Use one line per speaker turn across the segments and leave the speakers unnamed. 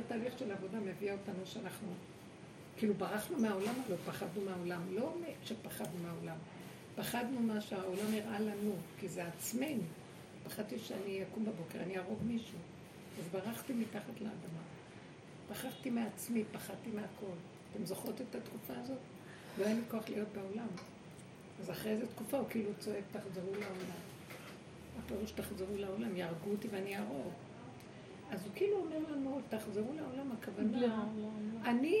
התהליך של העבודה מביא אותנו שאנחנו, כאילו ברחנו מהעולם, לא פחדנו מהעולם. לא שפחדנו מהעולם. פחדנו מה שהעולם הראה לנו, כי זה עצמנו. פחדתי שאני אקום בבוקר, אני אהרוג מישהו. אז ברחתי מתחת לאדמה. פחדתי מעצמי, פחדתי מהכל. אתם זוכרות את התקופה הזאת? לא היה לי כוח להיות בעולם. אז אחרי איזה תקופה הוא כאילו צועק, תחזרו לעולם. הפירוש תחזרו לעולם, יהרגו אותי ואני אהרוג. אז הוא כאילו אומר לנו, תחזרו לעולם, הכוונה, לא, לא, לא. אני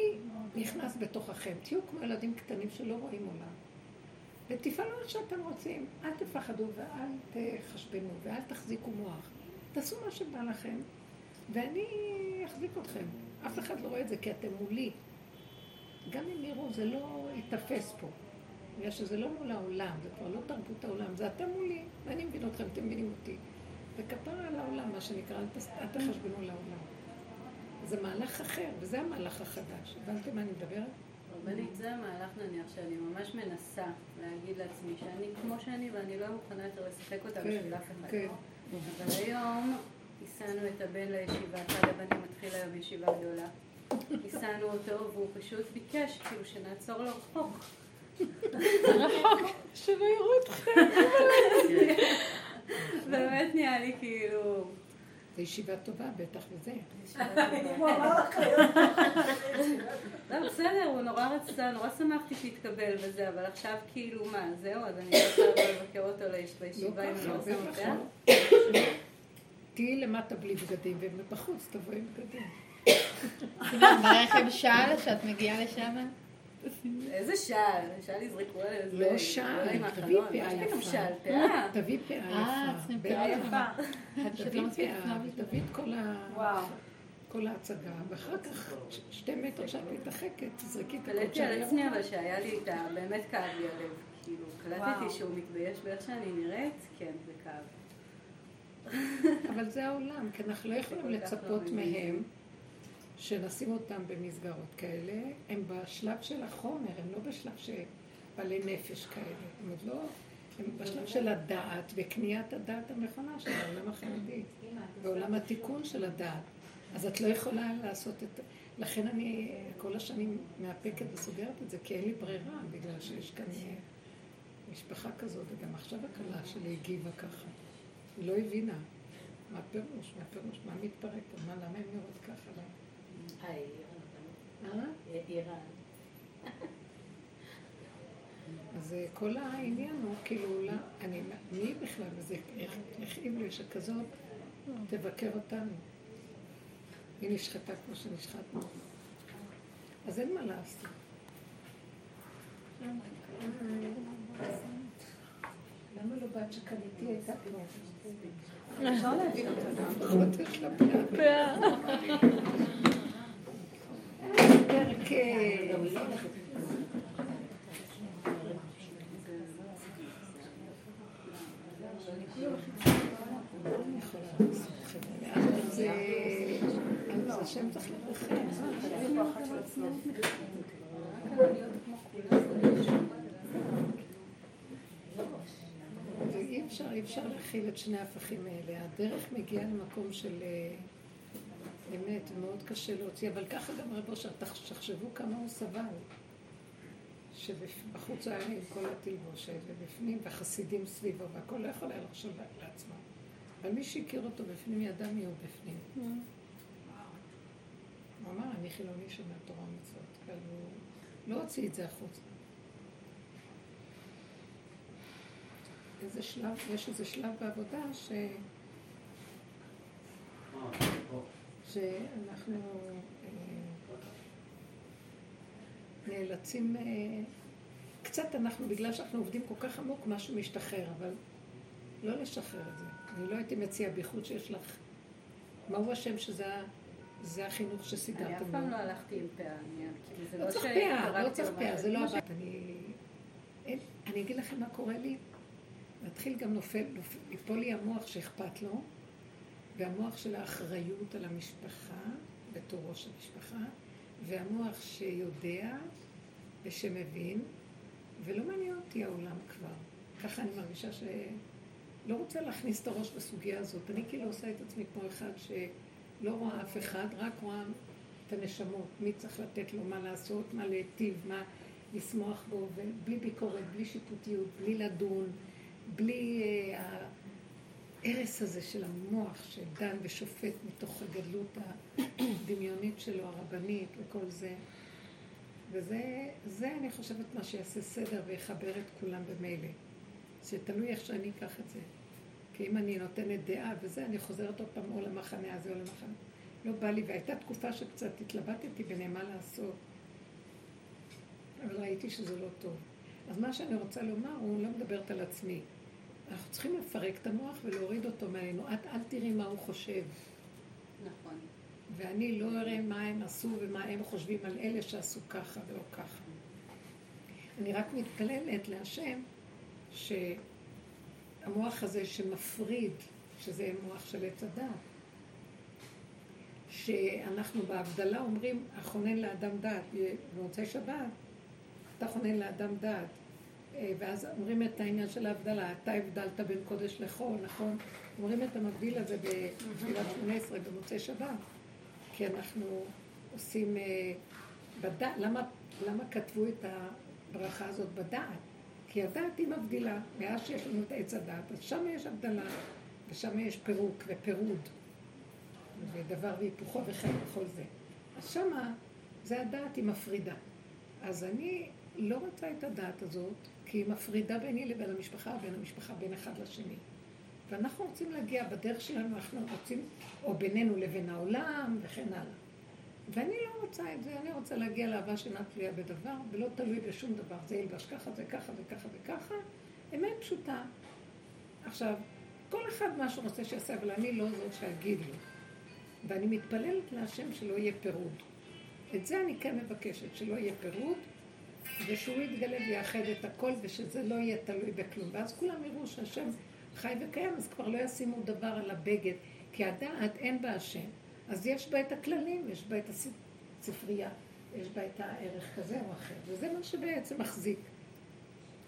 נכנס בתוככם, תהיו כמו ילדים קטנים שלא רואים עולם. ותפעלו איך שאתם רוצים, אל תפחדו ואל תחשבנו ואל תחזיקו מוח. תעשו מה שבא לכם, ואני אחזיק אתכם. אף אחד לא רואה את זה כי אתם מולי. גם אם יראו, זה לא ייתפס פה. בגלל שזה לא מול העולם, זה כבר לא תרבות העולם, זה אתם מולי, ואני מבין אתכם, אתם מבינים אותי. וכפרה על העולם, מה שנקרא, אל תחשבנו לעולם. זה מהלך אחר, וזה המהלך החדש. הבנתם מה אני מדברת?
רבנית, זה המהלך נניח שאני ממש מנסה להגיד לעצמי שאני כמו שאני ואני לא מוכנה יותר לשחק אותה כן, בשביל אף אחד. כן. אבל היום הסענו את הבן לישיבה, אחד הבנים מתחיל היום ישיבה גדולה. הסענו אותו והוא פשוט ביקש כאילו שנעצור לו רחוק.
רחוק, שלא יראו אתכם.
באמת נהיה לי כאילו...
זו ישיבה טובה בטח וזה.
לא, בסדר, הוא נורא רצה, נורא שמחתי שהתקבל וזה, אבל עכשיו כאילו מה, זהו, אז אני רוצה לבקר אותו בישיבה עם
המשא תהיי למטה בלי בגדים, ובחוץ תבואי עם בגדים.
ברכב שעל שאת מגיעה לשם?
איזה שעל? שעל יזרקו עליהם.
לא שעל, תביאי פאה יפה. תביאי פאה יפה. פאה יפה. תביאי פאה, תביאי את כל ה... כל ההצגה, ואחר כך שתי מטר שאת מתרחקת, תזרקי את
הכל קלטתי על עצמי אבל שהיה לי את ה... באמת כאב לי הלב. כאילו, קלטתי שהוא מתבייש באיך שאני נראית, כן, זה כאב.
אבל זה העולם, כי אנחנו לא יכולים לצפות מהם. שנשים אותם במסגרות כאלה, הם בשלב של החומר, הם לא בשלב של בעלי נפש כאלה. הם עוד לא, הם בשלב של הדעת וקניית הדעת הנכונה של העולם החרדי, ועולם התיקון של הדעת. אז את לא יכולה לעשות את... לכן אני כל השנים מאפקת וסוגרת את זה, כי אין לי ברירה, בגלל שיש כאן משפחה כזאת, וגם עכשיו הכלה שלי הגיבה ככה. היא לא הבינה. מה הפירוש? מה הפירוש? מה מתפרק? מה, למה הן נראות ככה? אז כל העניין הוא כאילו, אני, מי בכלל, וזה הכאיב לי שכזאת תבקר אותנו. היא נשחטה כמו שנשחטנו. אז אין מה לעשות. למה לא בת שקניתי הייתה כמו? אפשר להבין אותה גם. חוטש לפאה. השם צריך ואי אפשר, אי אפשר להכיל את שני ההפכים האלה. הדרך מגיעה למקום של אמת, מאוד קשה להוציא, אבל ככה גם רב אושר, תחשבו כמה הוא סבל. שבחוץ היה עם כל התלבושת, ובפנים, וחסידים סביבו, והכל לא יכול היה לחשוב לעצמו. אבל מי שהכיר אותו בפנים ידע מי הוא בפנים. Mm. הוא אמר, אני חילוני שומע תורה ומצוות, אבל הוא לא הוציא את זה החוצה. איזה שלב, יש איזה שלב בעבודה ש... שאנחנו אה, נאלצים, אה, קצת אנחנו, בגלל שאנחנו עובדים כל כך עמוק, משהו משתחרר, אבל לא לשחרר את זה. אני לא הייתי מציעה, בייחוד שיש לך, מהו השם שזה זה החינוך שסידרתם
אני אף פעם לא הלכתי עם פאה,
לא, לא צריך פאה, לא צריך פאה, זה לא הבית. אני אגיד לכם מה קורה לי, מתחיל גם נופל, ליפול לי המוח שאכפת לו, והמוח של האחריות על המשפחה, בתור ראש המשפחה, והמוח שיודע ושמבין, ולא מעניין אותי העולם כבר. ככה אני מרגישה שלא רוצה להכניס את הראש בסוגיה הזאת. אני כאילו עושה את עצמי כמו אחד לא רואה אף אחד, רק רואה את הנשמות, מי צריך לתת לו, מה לעשות, מה להיטיב, מה לשמוח בו, ובלי ביקורת, בלי שיפוטיות, בלי לדון, בלי uh, ההרס הזה של המוח שדן ושופט מתוך הגדלות הדמיונית שלו, הרבנית וכל זה. וזה, זה אני חושבת מה שיעשה סדר ויחבר את כולם במילא. שתלוי איך שאני אקח את זה. כי אם אני נותנת דעה וזה, אני חוזרת עוד פעם או למחנה הזה או למחנה. לא בא לי, והייתה תקופה שקצת התלבטתי ביניהם מה לעשות. אבל ראיתי שזה לא טוב. אז מה שאני רוצה לומר, הוא לא מדברת על עצמי. אנחנו צריכים לפרק את המוח ולהוריד אותו מעלינו. את אל תראי מה הוא חושב.
נכון.
ואני לא אראה מה הם עשו ומה הם חושבים על אלה שעשו ככה ולא ככה. אני רק מתפללת להשם שהמוח הזה שמפריד, שזה מוח של עץ הדת, שאנחנו בהבדלה אומרים, החונן לאדם דעת, במוצאי שבת, אתה חונן לאדם דעת. ואז אומרים את העניין של ההבדלה, אתה הבדלת בין קודש לחול, נכון? אומרים את המבדיל הזה בתפילת שמונה עשרה במוצאי שבת, כי אנחנו עושים אה, בדעת, למה, למה כתבו את הברכה הזאת בדעת? כי הדעת היא מבדילה, מאז שיש לנו את עץ הדעת, אז שם יש הבדלה, ושם יש פירוק ופירוד, ודבר והיפוכו וחיים וכל זה. אז שמה זה הדעת היא מפרידה. אז אני לא רוצה את הדעת הזאת, כי היא מפרידה ביני לבין המשפחה, בין המשפחה, בין אחד לשני. ואנחנו רוצים להגיע בדרך שלנו, אנחנו רוצים, או בינינו לבין העולם, וכן הלאה. ואני לא רוצה את זה, אני רוצה להגיע לאהבה שאינה תלויה בדבר, ולא תלוי בשום דבר. זה ילבש ככה, זה ככה וככה וככה. אמת פשוטה. עכשיו, כל אחד מה שהוא רוצה שיעשה, אבל אני לא זאת שאגיד לו. ואני מתפללת להשם שלא יהיה פירוד. את זה אני כן מבקשת, שלא יהיה פירוד, ושהוא יתגלה ויאחד את הכל, ושזה לא יהיה תלוי בכלום. ואז כולם יראו שהשם חי וקיים, אז כבר לא ישימו דבר על הבגד, כי הדעת אין בה השם. אז יש בה את הכללים, יש בה את הספרייה, יש בה את הערך כזה או אחר, וזה מה שבעצם מחזיק.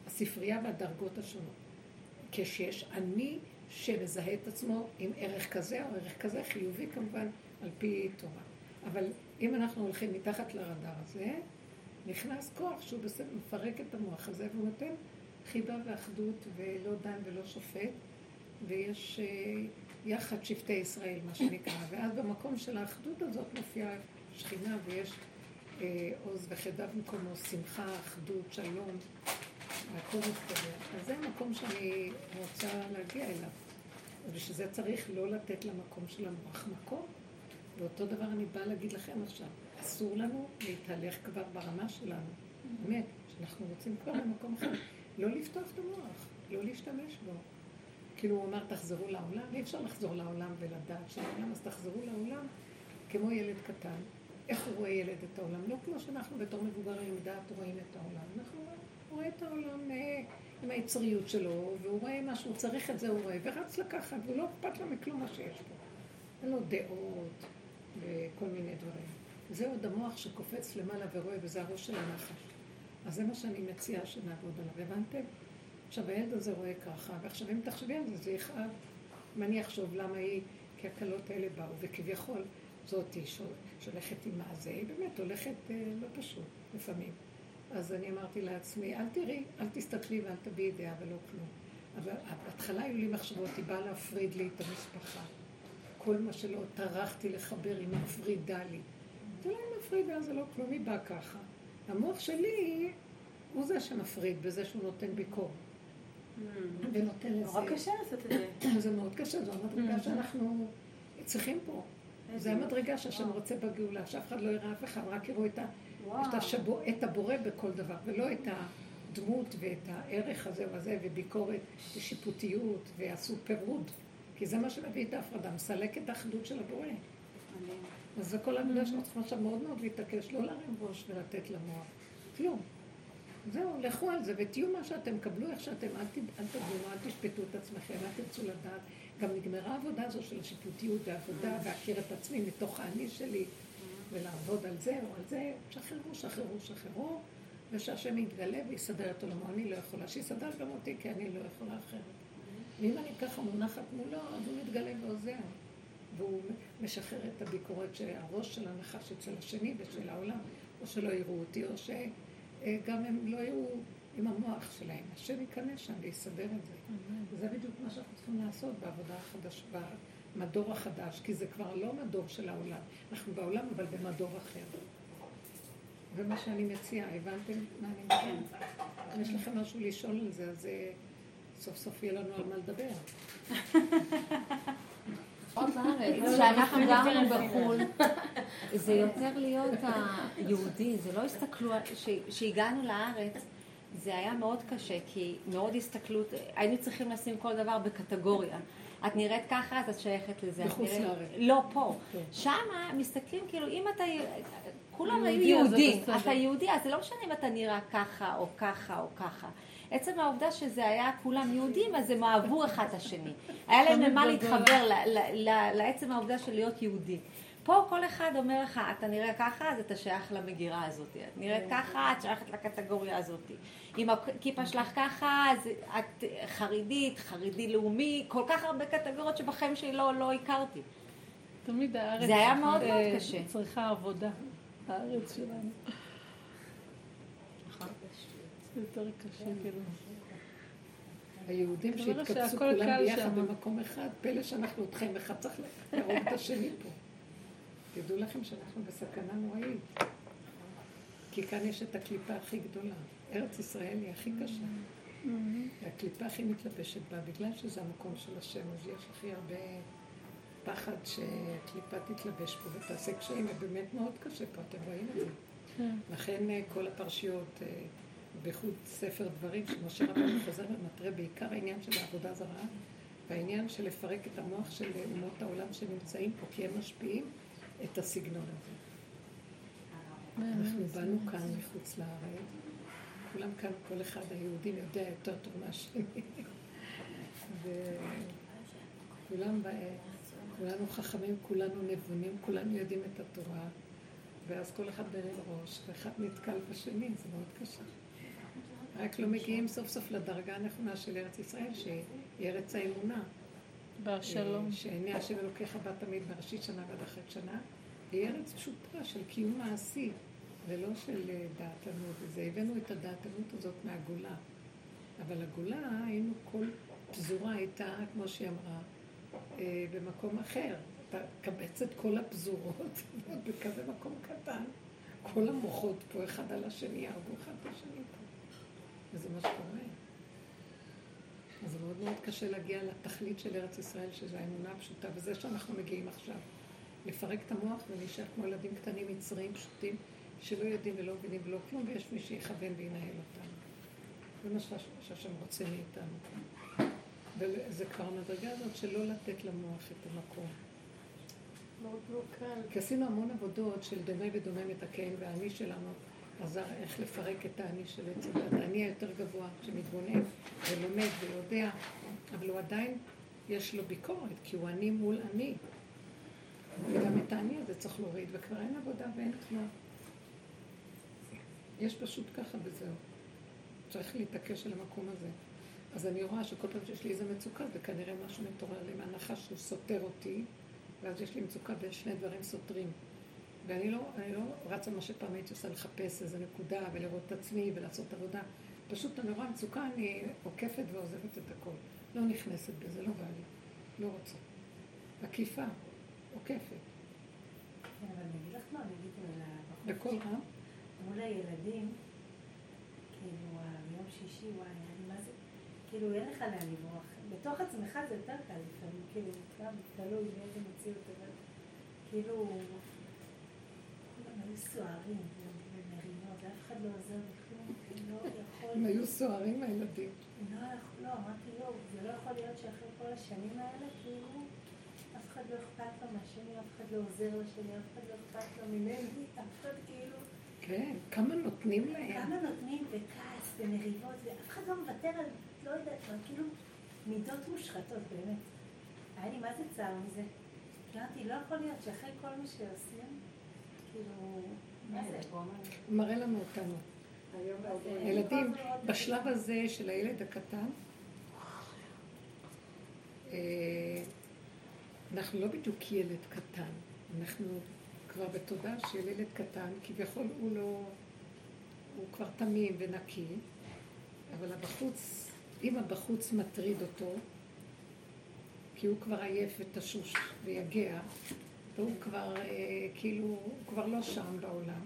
הספרייה והדרגות השונות. כשיש אני שמזהה את עצמו עם ערך כזה או ערך כזה, חיובי כמובן, על פי תורה. אבל אם אנחנו הולכים מתחת לרדאר הזה, נכנס כוח שהוא בסדר, מפרק את המוח הזה והוא נותן חיבה ואחדות ולא דן ולא שופט, ויש אה, יחד שבטי ישראל, מה שנקרא. ואז במקום של האחדות הזאת מופיעה שכינה ויש אה, עוז וחדה במקומו, שמחה, אחדות, שלום, והכל מסתדר. אז זה המקום שאני רוצה להגיע אליו. אז בשביל זה צריך לא לתת למקום של המוח מקום. ואותו דבר אני באה להגיד לכם עכשיו. אסור לנו להתהלך כבר ברמה שלנו. באמת, שאנחנו רוצים כבר למקום אחר. לא לפתוח את המוח, לא להשתמש בו. כאילו הוא אמר, תחזרו לעולם, אי אפשר לחזור לעולם ולדעת של העולם, אז תחזרו לעולם כמו ילד קטן. איך הוא רואה ילד את העולם? לא כמו שאנחנו בתור מבוגרים דעת רואים את העולם. אנחנו רואים את העולם אה, עם היצריות שלו, והוא רואה מה שהוא צריך את זה, הוא רואה, ורץ לקחת, והוא לא אכפת לו מכלום מה שיש פה. אין לו דעות וכל מיני דברים. זה עוד המוח שקופץ למעלה ורואה, וזה הראש של הנחש. אז זה מה שאני מציעה שנעבוד עליו, הבנתם? עכשיו הילד הזה רואה ככה, ועכשיו אם תחשבי על זה, זה יכאב. אם אני אחשוב למה היא, כי הקלות האלה באו, וכביכול זאתי שהולכת עם הזה, היא באמת הולכת אה, לא פשוט לפעמים. אז אני אמרתי לעצמי, אל תראי, אל תסתכלי ואל תביעי דעה ולא כלום. אבל בהתחלה היו לי מחשבות, היא באה להפריד לי את המשפחה. כל מה שלא טרחתי לחבר, היא מפרידה לי. זה לא מפרידה, זה לא כלום, היא באה ככה. המוח שלי הוא זה שמפריד בזה שהוא נותן ביקורת.
Mm. ונותן לזה... נורא קשה לעשות את
זה. זה מאוד קשה, זו המדרגה mm. שאנחנו צריכים פה. זה המדרגה שהשם רוצה בגאולה, שאף אחד לא יראה אף אחד, רק יראו את, הבורא בכל דבר, ולא את הדמות ואת הערך הזה וזה, וביקורת ושיפוטיות, ועשו פירוד. כי זה מה שמביא את ההפרדה, מסלק את האחדות של הבורא. אז זה כל העבודה שאנחנו צריכים עכשיו מאוד מאוד להתעקש, לא להרים ראש ולתת למוח. כלום. זהו, לכו על זה ותהיו מה שאתם, קבלו איך שאתם, אל, תדעו, אל תשפטו את עצמכם, אל תרצו לדעת. גם נגמרה העבודה הזו של השיפוטיות והעבודה, והכיר את עצמי מתוך האני שלי, ולעבוד על זה או על זה, שחררו, שחררו, שחררו, ושהשם יתגלה ויסדר את עולמו. אני לא יכולה, שיסדר גם אותי, כי אני לא יכולה אחרת. ואם אני ככה מונחת מולו, אז הוא מתגלה ועוזר. והוא משחרר את הביקורת שהראש של הנחש אצל השני ושל העולם, או שלא יראו אותי, או שגם הם לא יראו עם המוח שלהם. השם ייכנס שם ויסדר את זה. וזה בדיוק מה שאנחנו צריכים לעשות בעבודה החדשה, במדור החדש, כי זה כבר לא מדור של העולם. אנחנו בעולם, אבל במדור אחר. ומה שאני מציעה, הבנתם מה אני מציעה? אם יש לכם משהו לשאול על זה, אז אה, סוף סוף יהיה לנו על מה לדבר.
כשאנחנו גרנו בחו"ל, זה יותר להיות היהודי, זה לא הסתכלו, כשהגענו לארץ, זה היה מאוד קשה, כי מאוד הסתכלות, היינו צריכים לשים כל דבר בקטגוריה. את נראית ככה, אז את שייכת לזה.
בחוץ לארץ.
לא פה. כן. שם מסתכלים, כאילו, אם אתה... כולם היו יהודים. אתה יהודי, אז זה לא משנה אם אתה נראה ככה, או ככה, או ככה. עצם העובדה שזה היה כולם יהודים, אז הם אהבו אחד את השני. היה להם למה להתחבר לעצם העובדה של להיות יהודי. פה כל אחד אומר לך, אתה נראה ככה, אז אתה שייך למגירה הזאת. את נראית כן. ככה, את שייכת לקטגוריה הזאת. אם הכיפה שלך ככה, אז את חרדית, חרדי לאומי, כל כך הרבה קטגוריות שבחיים שלי לא, לא הכרתי.
תמיד הארץ
זה היה מאוד מאוד קשה.
צריכה עבודה, הארץ שלנו. יותר קשה, כאילו.
היהודים שהתקבצו כולם ביחד במקום אחד, פלא שאנחנו עוד חיים אחד צריך להרוג את השני פה. תדעו לכם שאנחנו בסכנה נוראית. כי כאן יש את הקליפה הכי גדולה. ארץ ישראל היא הכי קשה. והקליפה הכי מתלבשת בה, בגלל שזה המקום של השם, אז יש הכי הרבה פחד שהקליפה תתלבש פה ותעשה קשיים, ובאמת מאוד קשה פה, אתם רואים את זה. כן. לכן אה, כל הפרשיות, אה, בייחוד ספר דברים, שמשה רבנו חוזר ומתרה בעיקר העניין של העבודה זרה, והעניין של לפרק את המוח של אומות העולם שנמצאים פה, כי הם משפיעים את הסגנון הזה. אנחנו באנו כאן מחוץ לארץ, כולם כאן, כל אחד היהודים יודע יותר טוב מהשני. וכולם, כולנו חכמים, כולנו נבונים, כולנו יודעים את התורה, ואז כל אחד מרים ראש, ואחד נתקל בשני, זה מאוד קשה. רק לא מגיעים סוף סוף לדרגה הנכונה של ארץ ישראל, שהיא ארץ האמונה.
בשלום.
אה, שעיני השם אלוקיך בה תמיד בראשית שנה ועד אחרי שנה, היא ארץ פשוטה של קיום מעשי, ולא של אה, דעתנות. וזה, הבאנו את הדעתנות הזאת מהגולה. אבל הגולה, היינו כל פזורה הייתה, כמו שהיא אמרה, אה, במקום אחר. אתה קבץ את כל הפזורות בכזה מקום קטן. כל המוחות פה אחד על השני, יהרגו אחד את השני פה. וזה מה שקורה. אז מאוד מאוד קשה להגיע לתכלית של ארץ ישראל, שזו האמונה הפשוטה, וזה שאנחנו מגיעים עכשיו. לפרק את המוח ולהישאר כמו ילדים קטנים, מצריים, פשוטים, שלא יודעים ולא מבינים ולא כלום, ויש מי שיכוון וינהל אותנו. זה מה שהשם רוצה מאיתנו. וזה כבר המדרגה הזאת שלא לתת למוח את המקום.
מאוד לא קל.
כי עשינו המון עבודות של דומה ודומה מתקן, והאני שלנו עזר איך לפרק את האני של עץ הדת. האני היותר גבוה, שמתבונן ולומד ויודע, אבל הוא עדיין, יש לו ביקורת, כי הוא אני מול אני. וגם את האני הזה צריך להוריד, וכבר אין עבודה ואין כלום. יש פשוט ככה וזהו. צריך להתעקש על המקום הזה. אז אני רואה שכל פעם שיש לי איזה מצוקה, זה כנראה משהו מתעורר לי מהנחש שהוא סותר אותי, ואז יש לי מצוקה בין שני דברים סותרים. ואני לא, לא רצה מה שפעם הייתי עושה לחפש איזה נקודה ולראות את עצמי ולעשות עבודה. פשוט רואה מצוקה, אני עוקפת ועוזבת את הכל. לא נכנסת בזה, לא בא לי. לא רוצה. עקיפה, עוקפת.
כן, אבל אני אגיד לך מה, אני אגיד
בקול רם?
מול הילדים, כאילו, ביום שישי, וואי, אני מה זה, כאילו, אין לך לאן לברוח. בתוך עצמך זה יותר קל לפעמים, כאילו, תלוי באיזה מציאות, אבל כאילו, היו סוערים ומרימות, ואף אחד לא בכלום, לא יכול...
הם היו סוערים הילדים.
לא, לא, אמרתי, לא, זה לא יכול להיות שאחרי כל השנים האלה, כאילו, אף אחד לא אכפת לו מהשני, אף אחד לא עוזר לשני, אף אחד לא אכפת לו ממני, אף אחד כאילו...
כן, כמה נותנים להם.
כמה נותנים וכעס ומריבות, ואף אחד לא מוותר על, לא יודעת, כאילו, מידות מושחתות, באמת. היה לי מה זה צער מזה. אמרתי, לא יכול להיות שאחרי כל מה שעושים, כאילו, מה זה? הוא
מראה. לנו אותנו. ילדים, בשלב הזה של הילד הקטן, אה, אנחנו לא בדיוק ילד קטן, אנחנו כבר בתודעה של ילד קטן, כביכול הוא לא, הוא כבר תמים ונקי, אבל הבחוץ, אם הבחוץ מטריד אותו, כי הוא כבר עייף ותשוש ויגע, והוא כבר, אה, כאילו, הוא כבר לא שם בעולם,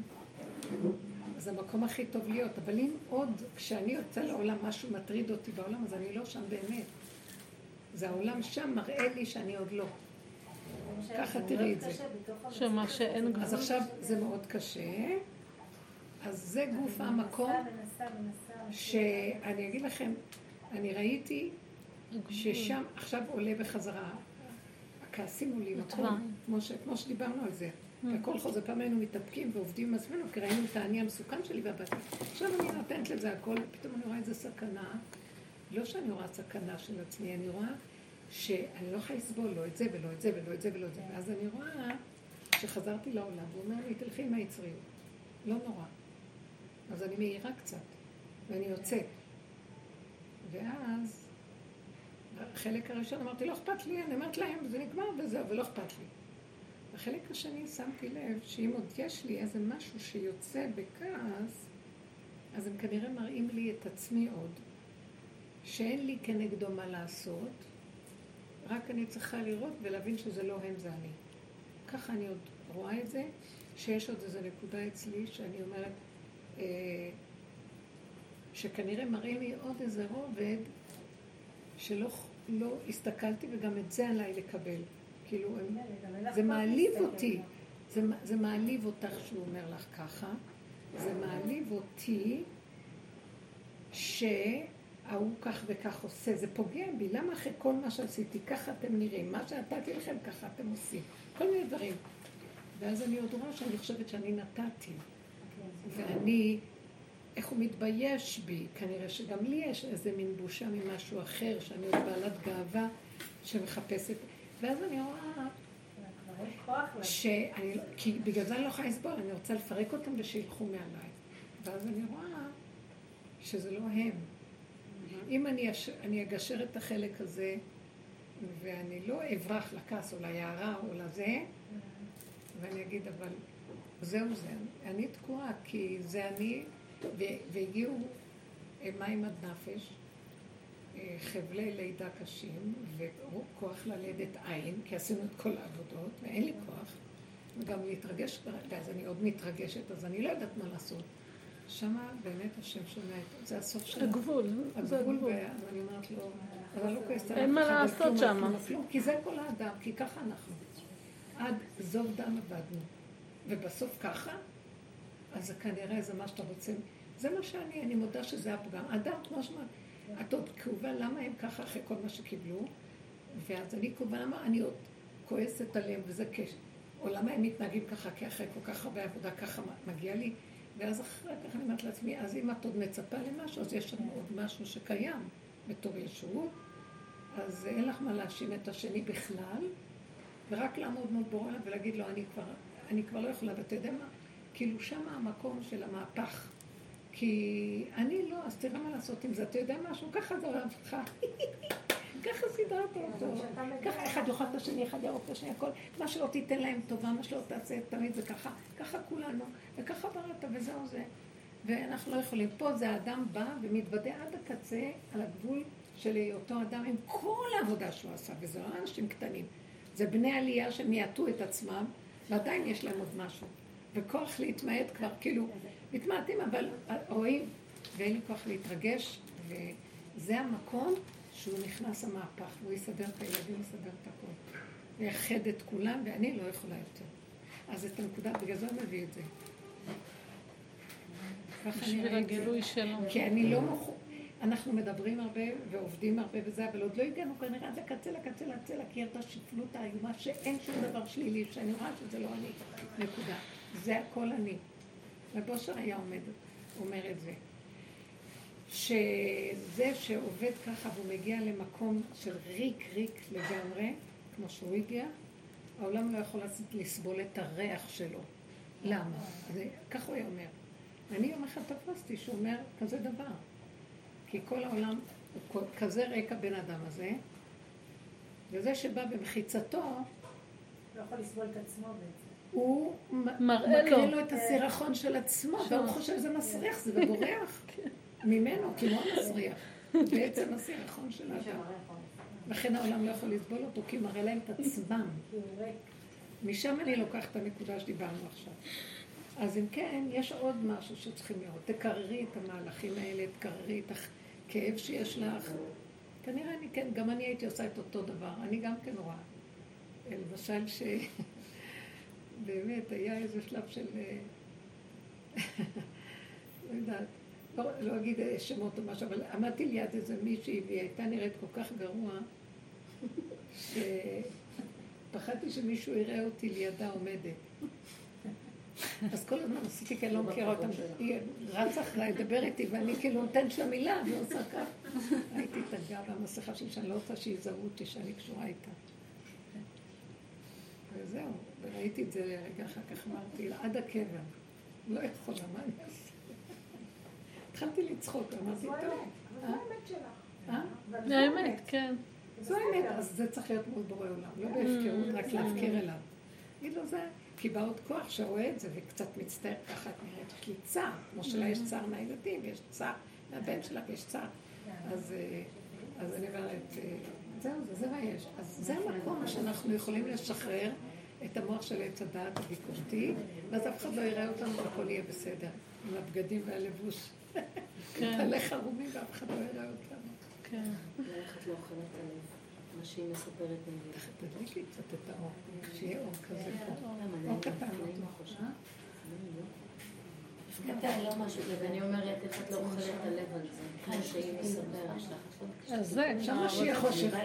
זה המקום הכי טוב להיות. אבל אם עוד, כשאני יוצא לעולם, משהו מטריד אותי בעולם, אז אני לא שם באמת. זה העולם שם מראה לי שאני עוד לא. ככה תראי את זה.
שמה שאין גבול.
אז עכשיו זה מאוד קשה. אז זה גוף המקום שאני אגיד לכם, אני ראיתי ששם עכשיו עולה בחזרה, הכעסים עולים, נכון? כמו, ש, כמו שדיברנו על זה. הכל חוזר, פעם היינו מתאפקים ועובדים עם עצמנו, כי ראינו את האני המסוכן שלי והבתי. עכשיו אני נותנת לזה הכל, ופתאום אני רואה איזה סכנה. לא שאני רואה סכנה של עצמי, אני רואה שאני לא יכולה לסבול לא את זה ולא את זה ולא את זה ולא את זה. ואז אני רואה שחזרתי לעולם, והוא אומר לי, תלכי עם היצריות. לא נורא. אז אני מאירה קצת, ואני יוצאת. ואז, החלק הראשון אמרתי, לא אכפת לי, אני אומרת להם, זה נגמר וזהו, ולא אכפת לי. בחלק השני שמתי לב שאם עוד יש לי איזה משהו שיוצא בכעס, אז הם כנראה מראים לי את עצמי עוד, שאין לי כנגדו מה לעשות, רק אני צריכה לראות ולהבין שזה לא הם, זה אני. ככה אני עוד רואה את זה, שיש עוד איזו נקודה אצלי שאני אומרת, אה, שכנראה מראים לי עוד איזה רובד שלא לא הסתכלתי וגם את זה עליי לקבל. כאילו, הם, זה מעליב אותי. זה, זה מעליב אותך שהוא אומר לך ככה. זה מעליב אותי שההוא כך וכך עושה. זה פוגע בי. למה אחרי כל מה שעשיתי, ככה אתם נראים? מה שנתתי לכם, ככה אתם עושים. כל מיני דברים. ואז אני עוד רואה שאני חושבת שאני נתתי. ואני, איך הוא מתבייש בי, כנראה שגם לי יש איזה מין בושה ממשהו אחר, שאני עוד בעלת גאווה שמחפשת. ואז אני רואה שאני, כי בגלל זה אני לא יכולה לסבול, אני רוצה לפרק אותם ושילכו מעליי. ואז אני רואה שזה לא הם. אם אני, אש, אני אגשר את החלק הזה, ואני לא אברח לכעס או ליערה או לזה, ואני אגיד, אבל זהו זה, אני תקועה, כי זה אני, והגיעו מים עד נפש, אה, חבלי לידה קשים, וכוח ללדת עין, כי עשינו את כל העבודות, ואין לי כוח, וגם להתרגש, ואז אני עוד מתרגשת, אז אני לא יודעת מה לעשות. שמה באמת השם שומע את זה הסוף של
הגבול,
זה הגבול, ואני אומרת לו, אבל לא כועסת
אין מה לעשות שם.
כי זה כל האדם, כי ככה אנחנו. עד זוב דם עבדנו. ובסוף ככה, אז זה כנראה זה מה שאתה רוצה. זה מה שאני, אני מודה שזה הפגם. אדם, כמו שאמרת, את עוד כאובה, למה הם ככה אחרי כל מה שקיבלו? ואז אני כאובה, למה אני עוד כועסת עליהם וזה קשר? או למה הם מתנהגים ככה, כי אחרי כל כך הרבה עבודה ככה מגיע לי? ואז אחר כך אני אומרת לעצמי, אז אם את עוד מצפה למשהו, אז יש לנו עוד משהו שקיים בתור ישרות, אז אין לך מה להאשים את השני בכלל, ורק לעמוד מול בורא ולהגיד לו, אני כבר, אני כבר לא יכולה, ואתה יודע מה? כאילו שם המקום של המהפך. כי אני לא, אז תראה מה לעשות עם זה. אתה יודע משהו? ככה זה אוהב לך. ככה סידרת אותו. ככה אחד יאכל את השני, אחד ירוק את השני, הכל. מה שלא תיתן להם טובה, מה שלא תעשה, תמיד זה ככה. ככה כולנו. וככה בראת, וזהו זה. ואנחנו לא יכולים. פה זה האדם בא ומתוודה עד הקצה על הגבול של היותו אדם עם כל העבודה שהוא עשה, וזה לא אנשים קטנים. זה בני עלייה שמיעטו את עצמם, ועדיין יש להם עוד משהו. וכוח להתמעט כבר, כאילו, מתמעטים, אבל רואים, ואין לי כוח להתרגש, וזה המקום שהוא נכנס המהפך, והוא יסדר את הילדים, יסדר את הכול. ויחד את כולם, ואני לא יכולה יותר. אז את הנקודה, בגלל זה הוא מביא את זה.
בשביל הגילוי שלו.
כי אני לא מוכ... אנחנו מדברים הרבה ועובדים הרבה וזה, אבל עוד לא הגענו כנראה עד לקצה, לקצה, לקצה, להכיר את השפלות האיומה, שאין שום דבר שלילי, שאני רואה שזה לא אני. נקודה. זה הכל אני. ובושר היה עומד, אומר את זה. שזה שעובד ככה והוא מגיע למקום של ריק ריק לגמרי, כמו שהוא הגיע, העולם לא יכול לסבול את הריח שלו. למה? ככה הוא היה אומר. אני יום אחד תפסתי שהוא אומר כזה דבר. כי כל העולם הוא כזה ריק הבן אדם הזה, וזה שבא במחיצתו,
לא יכול לסבול את עצמו בעצם.
הוא
מראה לו.
לו את הסירחון של עצמו, והוא חושב שזה מסריח, זה ובורח ממנו, כמו המסריח. בעצם הסירחון של האדם. לכן העולם לא יכול לסבול אותו, כי מראה להם את עצמם.
כי.
משם אני לוקחת את הנקודה שדיברנו עכשיו. אז אם כן, יש עוד משהו שצריכים לראות. תקררי את המהלכים האלה, תקררי את הכאב שיש לך. כנראה אני כן, גם אני הייתי עושה את אותו דבר. אני גם כן רואה. למשל ש... באמת, היה איזה שלב של... אה, לא יודעת, לא, לא אגיד שמות או משהו, אבל עמדתי ליד איזה מישהי והיא הייתה נראית כל כך גרוע, שפחדתי שמישהו יראה אותי לידה עומדת. אז כל הזמן עשיתי כי אני לא מכירה אותם. היא רצה אחריי לדבר איתי, ואני כאילו נותנת לה מילה ועושה כך. הייתי את הגב והמסכה שלי, שאני לא רוצה שיזהו אותי שאני קשורה איתה. וזהו, וראיתי את זה לרגע אחר כך, אמרתי לה, עד הקבר. לא יכולה, מה אני אעשה? התחלתי לצחוק, אמרתי,
זו
טוב.
האמת. אבל זו
אה?
האמת שלך.
אה?
אבל זו
האמת, כן.
זו האמת, אז זה צריך להיות מול בורא עולם, לא בהפקרות, רק להפקיר אליו. תגיד לו זה, עוד כוח שרואה את זה וקצת מצטער, ככה את נראית, כי צער, כמו שלה יש צער מהילדים, יש צער מהבן שלה ויש צער. אז, אה, אז אני אומרת, אה, זהו, זה זה מה יש. אז זה המקום שאנחנו יכולים לשחרר את המוח של עץ הדעת הביקורתי, ואז אף אחד לא יראה אותנו והכל יהיה בסדר, עם הבגדים והלבוש.
כן.
תהלך ערומים ואף אחד לא יראה אותנו.
כן.
ללכת לאוכלת הלב, מה שהיא מספרת
לי קצת את האור, שיהיה אור כזה פה.
למה
אור קטן.
לא.
קטן, לא משהו
ואני אומרת, איך את לא אוכלת את הלב על זה? כמו שהיא מספרת לך.
אז זה,
שם שיהיה חושך.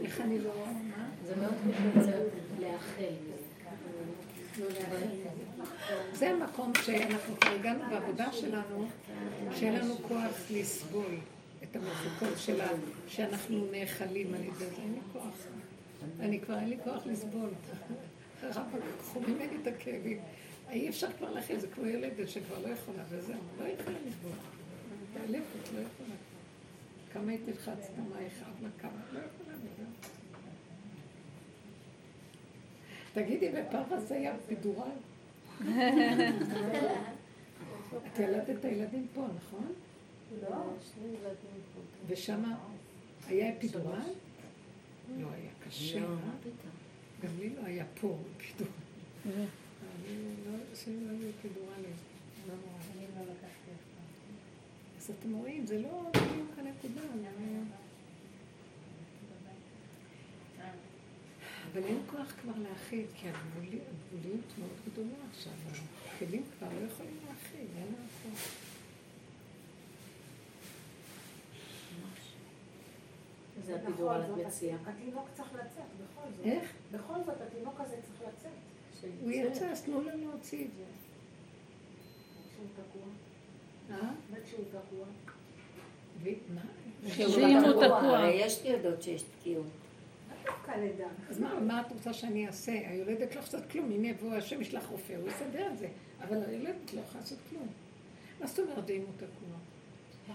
איך אני לא... מה?
זה מאוד לאחל.
זה המקום שאנחנו כבר הגענו בעבודה שלנו, שאין לנו כוח לסבול את המצוקות שלה, שאנחנו נאכלים על ידי זה, אין לי כוח. אני כבר אין לי כוח לסבול. רבא, קחו ממני את הכאבים. אי אפשר כבר להכיל, זה כמו ילדת שכבר לא יכולה, וזהו, לא יכולה לסבול. תעלפת, לא יכולה. כמה היא תלחץ, כמה יכאב לה, כמה, לא יכולה, תגידי, בפרס היה פידורל? את ילדת את הילדים פה, נכון?
לא.
ושם היה אפידורל? לא היה קשה,
לא,
אה? גם לי לא היה פה אפידורל. אני לא, לא היו אפידורלים. לא נורא.
אני לא לקחתי אף פעם.
אז אתם רואים, זה לא בדיוק הנקודה. אבל אין כוח כבר להכיל, כי הגבולי- הגבוליות מאוד גדולה עכשיו. הכלים כבר לא יכולים להכיל, אין לעשות.
זה את
זאת,
מציעה.
התינוק צריך לצאת, בכל זאת.
איך?
בכל זאת, התינוק הזה צריך לצאת.
הוא יצא, אז תנו לנו להוציא את זה.
כשהוא תקוע.
אה?
וכשהוא תקוע.
ומה?
שאם הוא תקוע.
הרי יש לי יודעות שיש תקיעות.
דווקא לידה.
אז מה, מה את רוצה שאני אעשה? היולדת לא יכולה לעשות כלום. אם יבוא השם ישלח רופא, הוא יסדר את זה. אבל היולדת לא יכולה לעשות כלום. מה זאת אומרת אם הוא תקוע?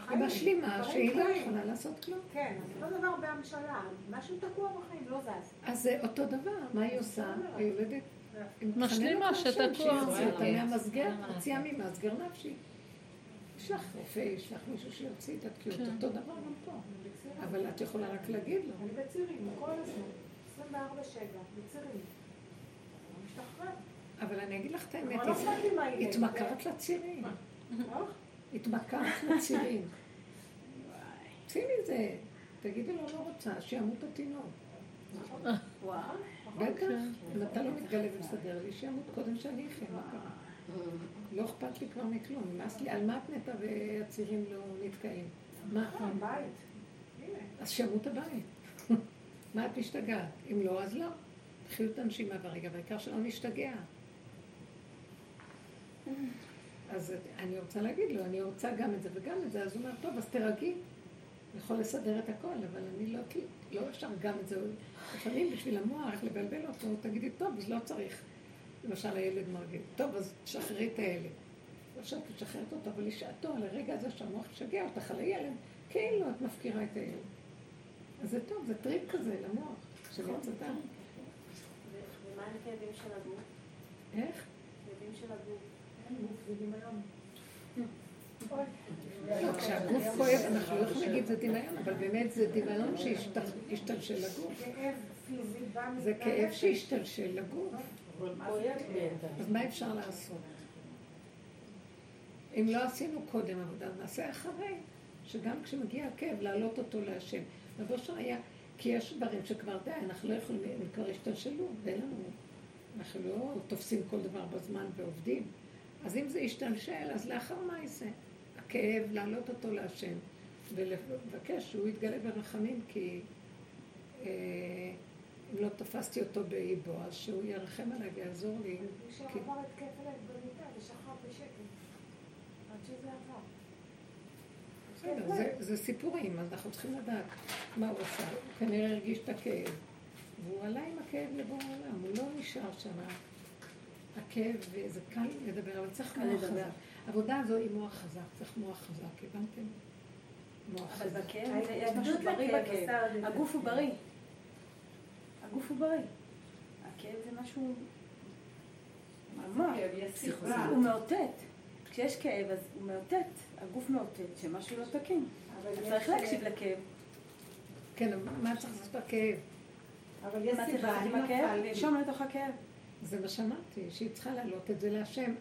היא משלימה שהיא לא. יכולה לעשות כלום.
כן, אז אותו דבר בהמשלה. משהו תקוע בחיים, לא זז.
אז זה אותו דבר, מה היא עושה? היולדת היא
משלימה שתקוע.
שיוציא אותה מהמסגר, הוציאה נפשי. ישלח רופא, ישלח מישהו שיוציא את התקיעות,
כן.
אותו דבר גם פה. אבל את יכולה רק להגיד לו.
אני בצירים, כל הזמן. 24-7, בצירים.
אבל אני אגיד לך את האמת,
לא.
התמכרת לצירים.
אה?
התמכרת לצירים. צאי מזה. תגידי לו, לא רוצה, שימות התינוק.
וואו.
בטח, אם אתה לא מתגלה ומסדר לי, שימות קודם שאני אחיה, מה קרה? לא אכפת לי כבר מכלום, נמאס לי, על מה את מתה והצירים לא נתקעים? מה?
בית. הנה.
אז שימות הבית. מה את משתגעת? אם לא, אז לא. תחיו את הנשימה ברגע, והעיקר שלא נשתגע. אז אני רוצה להגיד לו, אני רוצה גם את זה וגם את זה, אז הוא אומר, טוב, אז תרגי. יכול לסדר את הכל, אבל אני לא, לא אפשר גם את זה. לפעמים בשביל המוח, לבלבל אותו, תגידי, טוב, אז לא צריך. למשל הילד מרגיש, טוב, אז תשחררי את הילד. עכשיו תשחררת אותו, אבל לשעתו, על הרגע הזה שהמוח ישגע אותך על הילד, כאילו את מפקירה את הילד. אז זה טוב, זה טריק כזה למוח, של עץ הדת.
ומה עם כאבים של הגוף?
איך?
כאבים של הגוף.
לא, כשהגוף כואב, אנחנו לא יכולים להגיד זה דמיון, אבל באמת זה דמיון שהשתלשל לגוף. זה כאב שהשתלשל לגוף. אז מה אפשר לעשות? אם לא עשינו קודם עבודה, נעשה אחרי, שגם כשמגיע הכאב, להעלות אותו להשם. רב אושר היה, כי יש דברים שכבר די, אנחנו לא יכולים, הם כבר השתלשלו, ואין לנו, אנחנו לא תופסים כל דבר בזמן ועובדים. אז אם זה ישתלשל, אז לאחר מה יעשה? הכאב, להעלות אותו להשם, ולבקש שהוא יתגלה ברחמים, כי אה, אם לא תפסתי אותו באיבו, אז שהוא ירחם עליי ויעזור לי.
כשהוא
כי-
עבר התקף לב במיטה ושכב בשקט. עד שזה עבר.
בסדר, זה, זה סיפורים, אז אנחנו צריכים לדעת מה הוא עשה. הוא כנראה הרגיש את הכאב, והוא עלה עם הכאב לבוא העולם, הוא לא נשאר שם. הכאב, זה קל לדבר, אבל צריך מוח חזק. העבודה הזו היא מוח חזק, צריך מוח חזק, הבנתם? מוח
אבל
חזק.
בכאב זה- יש משהו
ההתנגדות
בריא
לכאב
בכאב. הגוף הוא בריא. הגוף הוא בריא. הכאב זה משהו... ממש. הוא מאותת. כשיש כאב אז הוא מאותת. הגוף מאותת שמשהו לא תקין. צריך להקשיב לכאב.
כן, מה צריך לעשות בכאב?
אבל יש סיבה, אני לי.
לנשום לתוך הכאב.
זה מה שאמרתי, שהיא צריכה להעלות את זה להשם.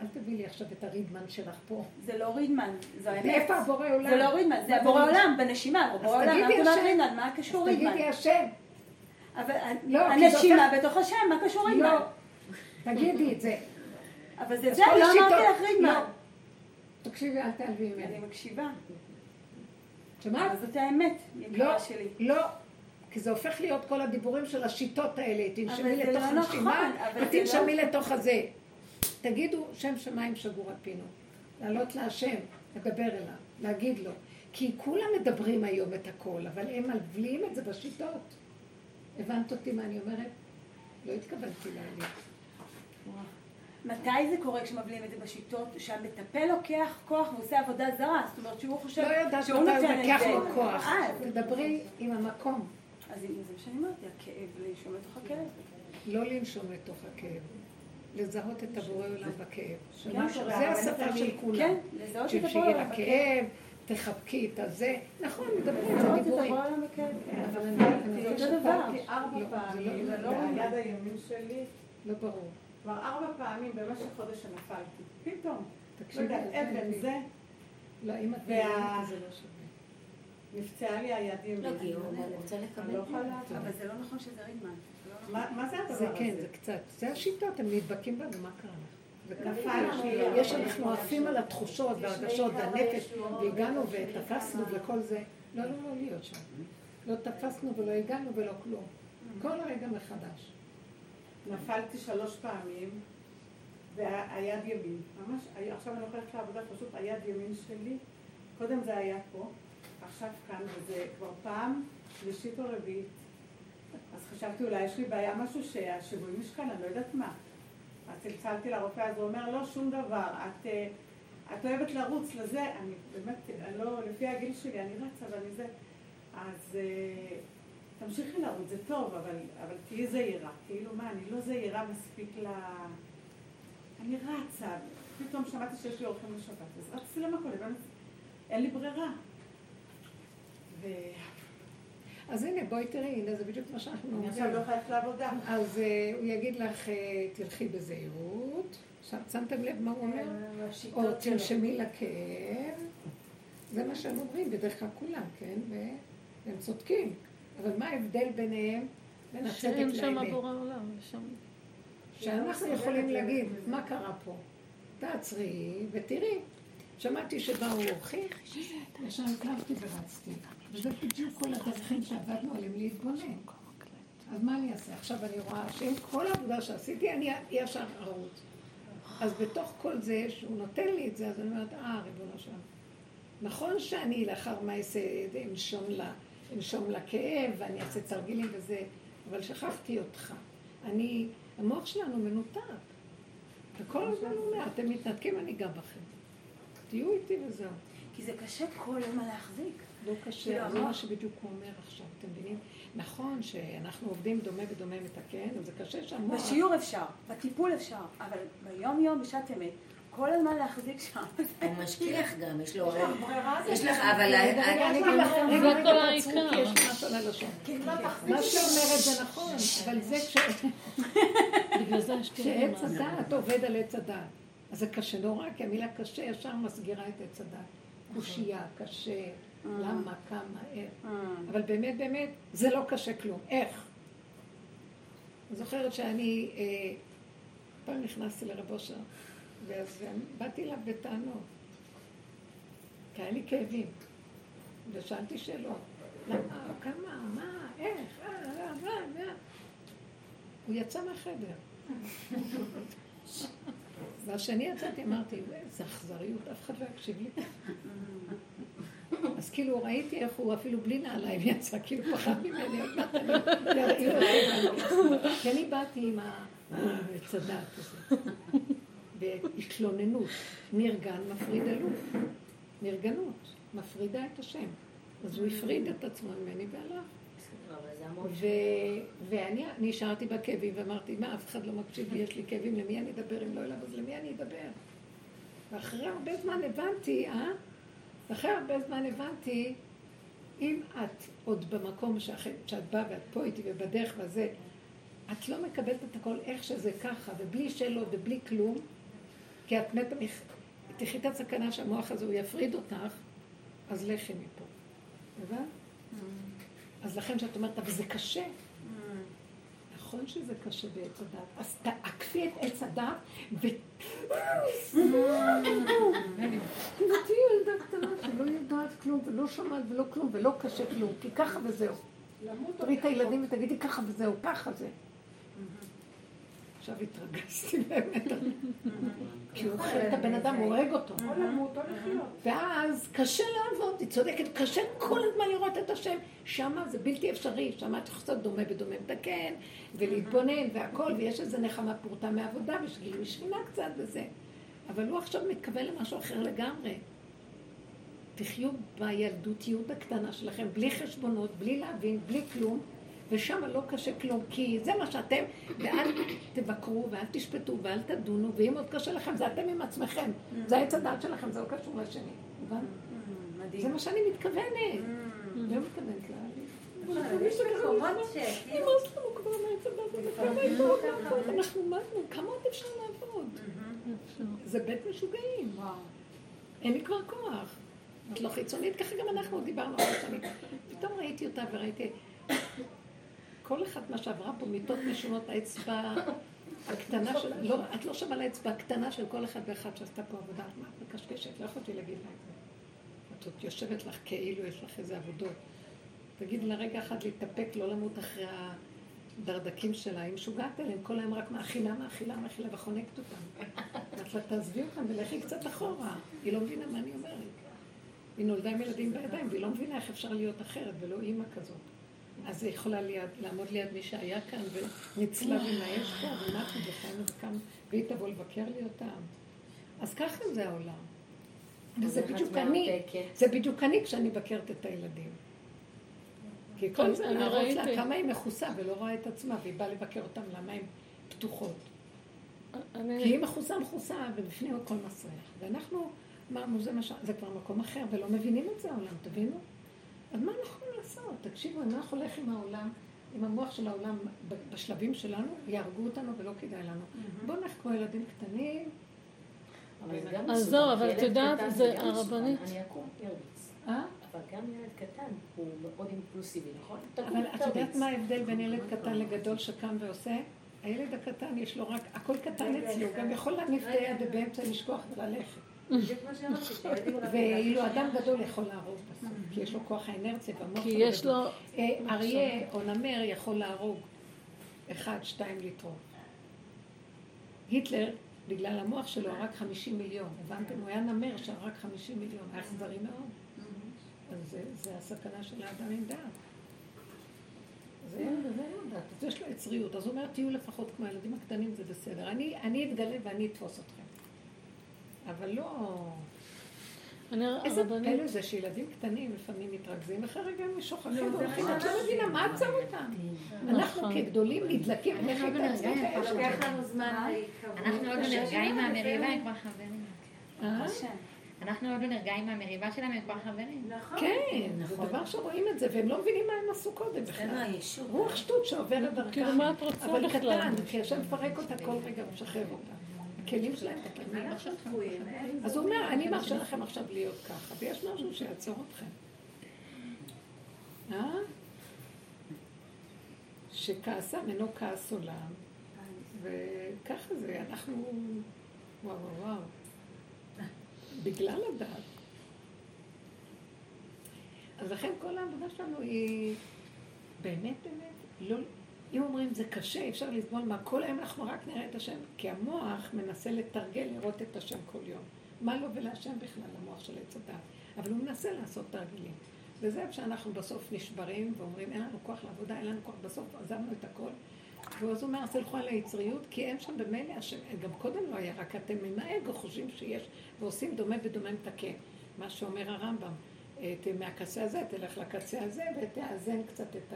אל תביאי לי עכשיו את הרידמן שלך פה.
זה לא רידמן, זו האמת.
איפה הבורא עולם?
זה לא רידמן, זה הבורא
זה
עולם, בנשימה,
אז
הבורא עולם,
תגידי
אנחנו לא
השם.
מה קשור
אז
רידמן?
תגידי השם.
אבל
לא,
הנשימה
הופך-
בתוך השם, מה קשור רידמן?
לא, תגידי את זה.
אבל זה זה, לא אמרתי לך רידמן.
לא. תקשיבי, אל תעלבי
אני
ממני.
מקשיבה,
שמעת?
אבל זאת האמת,
לא,
יקרה שלי.
לא. כי זה הופך להיות כל הדיבורים של השיטות האלה. תנשמי לתוך
לא
הנשימה,
נכון,
ותנשמי לתוך הזה. תגידו שם שמיים שגור על פינו. לעלות להשם, לדבר אליו, להגיד לו. כי כולם מדברים היום את הכל, אבל הם מבליעים את זה בשיטות. הבנת אותי מה אני אומרת? לא התכוונתי להגיד.
מתי זה קורה כשמבליעים את זה בשיטות? שהמטפל לוקח כוח ועושה עבודה זרה, זאת אומרת שהוא חושב
לא יודעת
שהוא
מתי
נותן
הוא
את
לוקח
זה.
לו כוח.
אה,
תדברי עם המקום.
אז הנה, זה מה שאני אמרתי, הכאב, לנשום לתוך הכאב.
לא לנשום לתוך הכאב. לזהות את הבורא עולם בכאב.
מה
שמשהו-
קורה?
זה השפה של כולם.
כן, לזהות את הבורא עולם בכאב.
תחבקי את הזה. נכון, מדברים, זה דיבורים.
בכאב.
אבל אני- אני
זה
רוצה
אותו דבר.
נפלתי ארבע
לא, זה
פעמים,
לא-
זה
לא
לא הימין שלי.
לא ברור.
כבר ארבע פעמים במשך חודש שנפלתי. פתאום. לא
תקשיבי, אל
אבן. זה,
לא, אם את מבינה, זה לא שווה.
נפצעה לי היד ימין.
לא, כי הוא רוצה לקבל.
לא.
אבל זה לא נכון שזה רידמן. זה לא נכון.
מה זה הדבר
זה
הזה?
כן, זה קצת. זה השיטות, הם נדבקים בנו, מה קרה יש, אנחנו עפים על התחושות והרגשות והנפש, והגענו ותפסנו וכל זה. לא, לא, לא להיות שם. לא תפסנו ולא הגענו ולא כלום. כל רגע מחדש.
נפלתי שלוש פעמים, והיד ימין, ממש, עכשיו אני הולכת לעבודה, פשוט היד ימין שלי, קודם זה היה פה, עכשיו כאן, וזה כבר פעם שלישית או רביעית. אז חשבתי אולי יש לי בעיה, משהו שהשיווי משקל, אני לא יודעת מה. אז צלצלתי לרופא, אז הוא אומר, לא, שום דבר, את, אה, את אוהבת לרוץ לזה, אני באמת, אני לא, לפי הגיל שלי, אני רצה ואני זה. אז אה, תמשיכי לרוץ, זה טוב, אבל, אבל תהיי זהירה. כאילו, מה, אני לא זהירה מספיק ל... אני רצה, פתאום שמעתי שיש לי אורחים לשבת, אז רצתי למכולת, אין לי ברירה. ו...
אז הנה, בואי תראי, הנה, זה בדיוק מה שאנחנו
אני
אומרים.
עכשיו לא ללכת לעבודה.
אז אה, הוא יגיד לך, אה, תלכי בזהירות. עכשיו, שמתם לב מה הוא אומר? או תנשמי לכאב. זה מה שהם אומרים, בדרך כלל כולם, כן? והם צודקים. אבל מה ההבדל ביניהם? בין הצדק
שאין שם
לאמת?
בורא עולם, יש שם...
שאנחנו יכולים להגיד, מה קרה פה? תעצרי ותראי. שמעתי שבאו אורחים, ישר הקלפתי ורצתי. וזה בדיוק כל הדרכים שעבדנו עליהם להתבונן. אז מה אני אעשה? עכשיו אני רואה שעם כל העבודה שעשיתי, אני ישר ארוץ. אז בתוך כל זה, שהוא נותן לי את זה, אז אני אומרת, אה, ריבונו שלנו. נכון שאני לאחר מעשה אנשום, לה, אנשום לכאב, ואני אעשה תרגילים וזה, אבל שכחתי אותך. אני, המוח שלנו מנותק. וכל הזמן הוא אומר, אתם מתנתקים, אני גם בכם. תהיו איתי וזהו.
כי זה קשה כל הזמן להחזיק.
לא קשה,
כאילו,
זה מה שבדיוק הוא אומר עכשיו, אתם מבינים? נכון שאנחנו עובדים דומה ודומה מתקן, אז זה קשה שהמוח...
בשיעור אפשר, בטיפול אפשר, אבל ביום יום בשעת אמת, כל הזמן להחזיק שם.
הוא משגיח גם, יש לו... יש לך,
ככה.
אבל...
אני אגיד לכם,
זה כל העיקר.
יש משהו על הלשון. מה שאומרת זה נכון, אבל זה כש-
בגלל זה כאילו...
כשעץ הדעת עובד על עץ הדעת. אז זה קשה נורא, כי המילה קשה ישר מסגירה את עץ הדעת. קושייה, קשה, למה, כמה, איך. אבל באמת, באמת, זה לא קשה כלום. איך? אני זוכרת שאני אה, פעם נכנסתי לרב אושר, ואז אה, באתי אליו בטענות. כי היה לי כאבים. ושאלתי שאלות. למה, כמה, מה, איך, אה, אה, מה, מה. הוא יצא מהחדר. והשני יצאתי, אמרתי, איזה אכזריות, אף אחד לא יקשיב לי. אז כאילו ראיתי איך הוא אפילו בלי נעליים יצא, כאילו פחד ממני, עוד מעט אני. כי אני באתי עם הדעת הזה, בהתלוננות, נרגן מפריד אלוף, נרגנות, מפרידה את השם. אז הוא הפריד את עצמו ממני והלך. ו- ואני נשארתי בכאבים ואמרתי, מה, אף אחד לא מקשיב לי, יש לי כאבים, למי אני אדבר אם לא אליו, אז למי אני אדבר? ואחרי הרבה זמן הבנתי, אה? ואחרי הרבה זמן הבנתי, אם את עוד במקום שאחרי, שאת באה ואת פה איתי ובדרך וזה, את לא מקבלת את הכל איך שזה ככה, ובלי שאלות ובלי כלום, כי את מתה. תחי את הסכנה שהמוח הזה, הוא יפריד אותך, אז לכי מפה. הבנת? אז לכן שאת אומרת, אבל זה קשה. נכון שזה קשה בעץ הדת. אז תעקפי את עץ הדת ו... ותהיי ילדה קטנה שלא יודעת כלום ולא שומעת ולא כלום ולא קשה כלום, כי ככה וזהו. תראי את הילדים ותגידי ככה וזהו, ככה זה. עכשיו התרגשתי באמת, כי הוא אוכל את הבן אדם, הורג אותו.
לחיות.
ואז קשה לעבוד, היא צודקת, קשה כל הזמן לראות את השם. שמה זה בלתי אפשרי, שמה את יכולה דומה בדומה מתקן, ולהתבונן והכל, ויש איזה נחמה פורטה מעבודה, ושגילי משכינה קצת וזה. אבל הוא עכשיו מתכוון למשהו אחר לגמרי. תחיו בילדותיות הקטנה שלכם, בלי חשבונות, בלי להבין, בלי כלום, ושם לא קשה כלום, כי זה מה שאתם, ואל תבקרו, ואל תשפטו, ואל תדונו, ואם עוד קשה לכם, זה אתם עם עצמכם. זה העץ הדעת שלכם, זה לא קשור לשני. זה. מה שאני מתכוונת. לא מתכוונת. נמאס לנו כבר מהעץ איתו לעבוד, אנחנו מתנו, כמה עוד אפשר לעבוד? זה בית משוגעים. אין לי כבר כוח. את לא חיצונית, ככה גם אנחנו דיברנו הרבה שנים. פתאום ראיתי אותה וראיתי... כל אחת מה שעברה פה, מיטות משונות, האצבע הקטנה של... לא, את לא שווה לאצבע הקטנה של כל אחד ואחד שעשתה פה עבודה. מה את מקשקשת? לא יכולתי להגיד לה את זה. את עוד יושבת לך כאילו יש לך איזה עבודות. תגידי לה רגע אחד להתאפק, לא למות אחרי הדרדקים שלה. היא משוגעת עליהם, כל היום רק מאכילה, מאכילה, מאכילה וחונקת אותם. אמרת לה, תעזבי אותם ולכי קצת אחורה. היא לא מבינה מה אני אומרת. היא נולדה עם ילדים בידיים, והיא לא מבינה איך אפשר להיות אחרת ולא אימא כזאת. אז היא יכולה ליד, לעמוד ליד מי שהיה כאן ונצלב עם האש פה, ומטנו וחיינו וכאן, והיא תבוא לבקר לי אותם. אז ככה זה העולם. וזה בדיוק אני? זה בדיוק אני כשאני מבקרת את הילדים. כי כל זה
אני
להראות לה. כמה היא מכוסה ולא רואה את עצמה, והיא באה לבקר אותם, למה הן פתוחות. כי. היא מכוסה מכוסה, ובפנים הכל מסריח. ואנחנו אמרנו. זה כבר מקום אחר, ולא מבינים את זה העולם, תבינו? אז מה אנחנו יכולים לעשות? תקשיבו, אם אנחנו הולך עם העולם, עם המוח של העולם בשלבים שלנו, יהרגו אותנו ולא כדאי לנו. בואו נלך כמו ילדים קטנים,
אבל זה גם
אז זהו, אבל את יודעת, זה. הרבנית.
אני אקום פרץ.
אה?
אבל גם ילד קטן הוא מאוד אימפולסיבי, נכון?
אבל את יודעת. מה ההבדל בין ילד קטן לגדול שקם ועושה? הילד הקטן יש לו רק, הכל קטן אצלו, הוא גם יכול להניף את היד ובאמצע לשכוח וללכת.
רבים
ואילו אדם גדול יכול להרוג בסוף, כי יש לו כוח האנרציה והמוח
כי
שלו
יש. לו...
אה, אריה או נמר יכול להרוג אחד, שתיים לטרוף. היטלר, בגלל המוח שלו, הרג 50 מיליון. הבנתם? הוא היה נמר שהרג 50 מיליון. היה אכזרי מאוד. אז זה, הסכנה של האדם עם דעת. זה אין זה אין לו דעת. אז יש לו יצריות. אז הוא אומר, תהיו לפחות כמו הילדים הקטנים, זה בסדר. אני אתגלה ואני אתפוס אתכם. אבל לא...
אני
איזה
הרבנית,
פלא זה שילדים קטנים לפעמים מתרכזים, ואחרי רגע הם שוכחים והולכים, את לא מבינה מה עצר אותם. אנחנו
נכון.
כגדולים נדלקים, איך
אנחנו
כאלה.
לוקח לנו זמן להתקרב.
אנחנו עוד לא נרגעים מהמריבה, הם כבר חברים.
אה?
אנחנו עוד לא נרגעים מהמריבה שלהם, הם כבר חברים.
נכון.
כן, זה דבר שרואים את זה, והם לא מבינים מה הם עשו קודם בכלל. רוח שטות שעוברת דרכם.
כאילו, מה את רוצה
אבל
בכלל?
קטן, כי השם מפרק אותה כל רגע ומשחרר אותה. הכלים שלהם קטנים. אז הוא אומר, אני מרשה לכם עכשיו להיות ככה, ויש משהו שיעצור אתכם. אה? שכעסם אינו כעס עולם, וככה זה, אנחנו... וואו וואו וואו. בגלל הדת. אז לכן כל העבודה שלנו היא באמת באמת, לא, אם אומרים זה קשה, אי אפשר לסבול מה, כל היום אנחנו רק נראה את השם, כי המוח מנסה לתרגל לראות את השם כל יום. מה לו ולהשם בכלל, המוח של עץ הדת? אבל הוא מנסה לעשות תרגילים. וזה איפה שאנחנו בסוף נשברים ואומרים, אין לנו כוח לעבודה, אין לנו כוח, בסוף עזבנו את הכל. ואז הוא אומר, אז תלכו על היצריות, כי אין שם במילא השם, גם קודם לא היה, רק אתם עם האגו חושבים שיש, ועושים דומה בדומה מתקן. מה שאומר הרמב"ם, מהקצה הזה, תלך לקצה הזה, ותאזן קצת את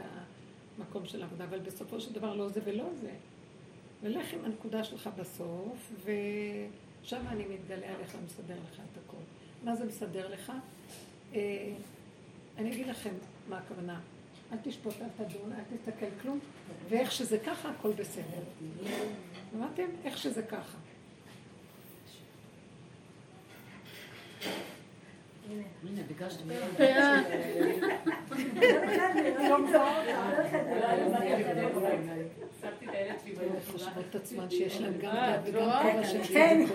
המקום של העבודה, אבל בסופו של דבר לא זה ולא זה. ולך עם הנקודה שלך בסוף, ושם אני מתגלה עליך ומסדר לך את הכל. מה זה מסדר לך? אה, אני אגיד לכם מה הכוונה. אל תשפוט, אל תדון, אל תסתכל כלום, ואיך שזה ככה, הכל בסדר. שמעתם? איך שזה ככה.
הנה, ביקשת
חושבות את עצמן שיש להן גם דת וגם כובע של
כן,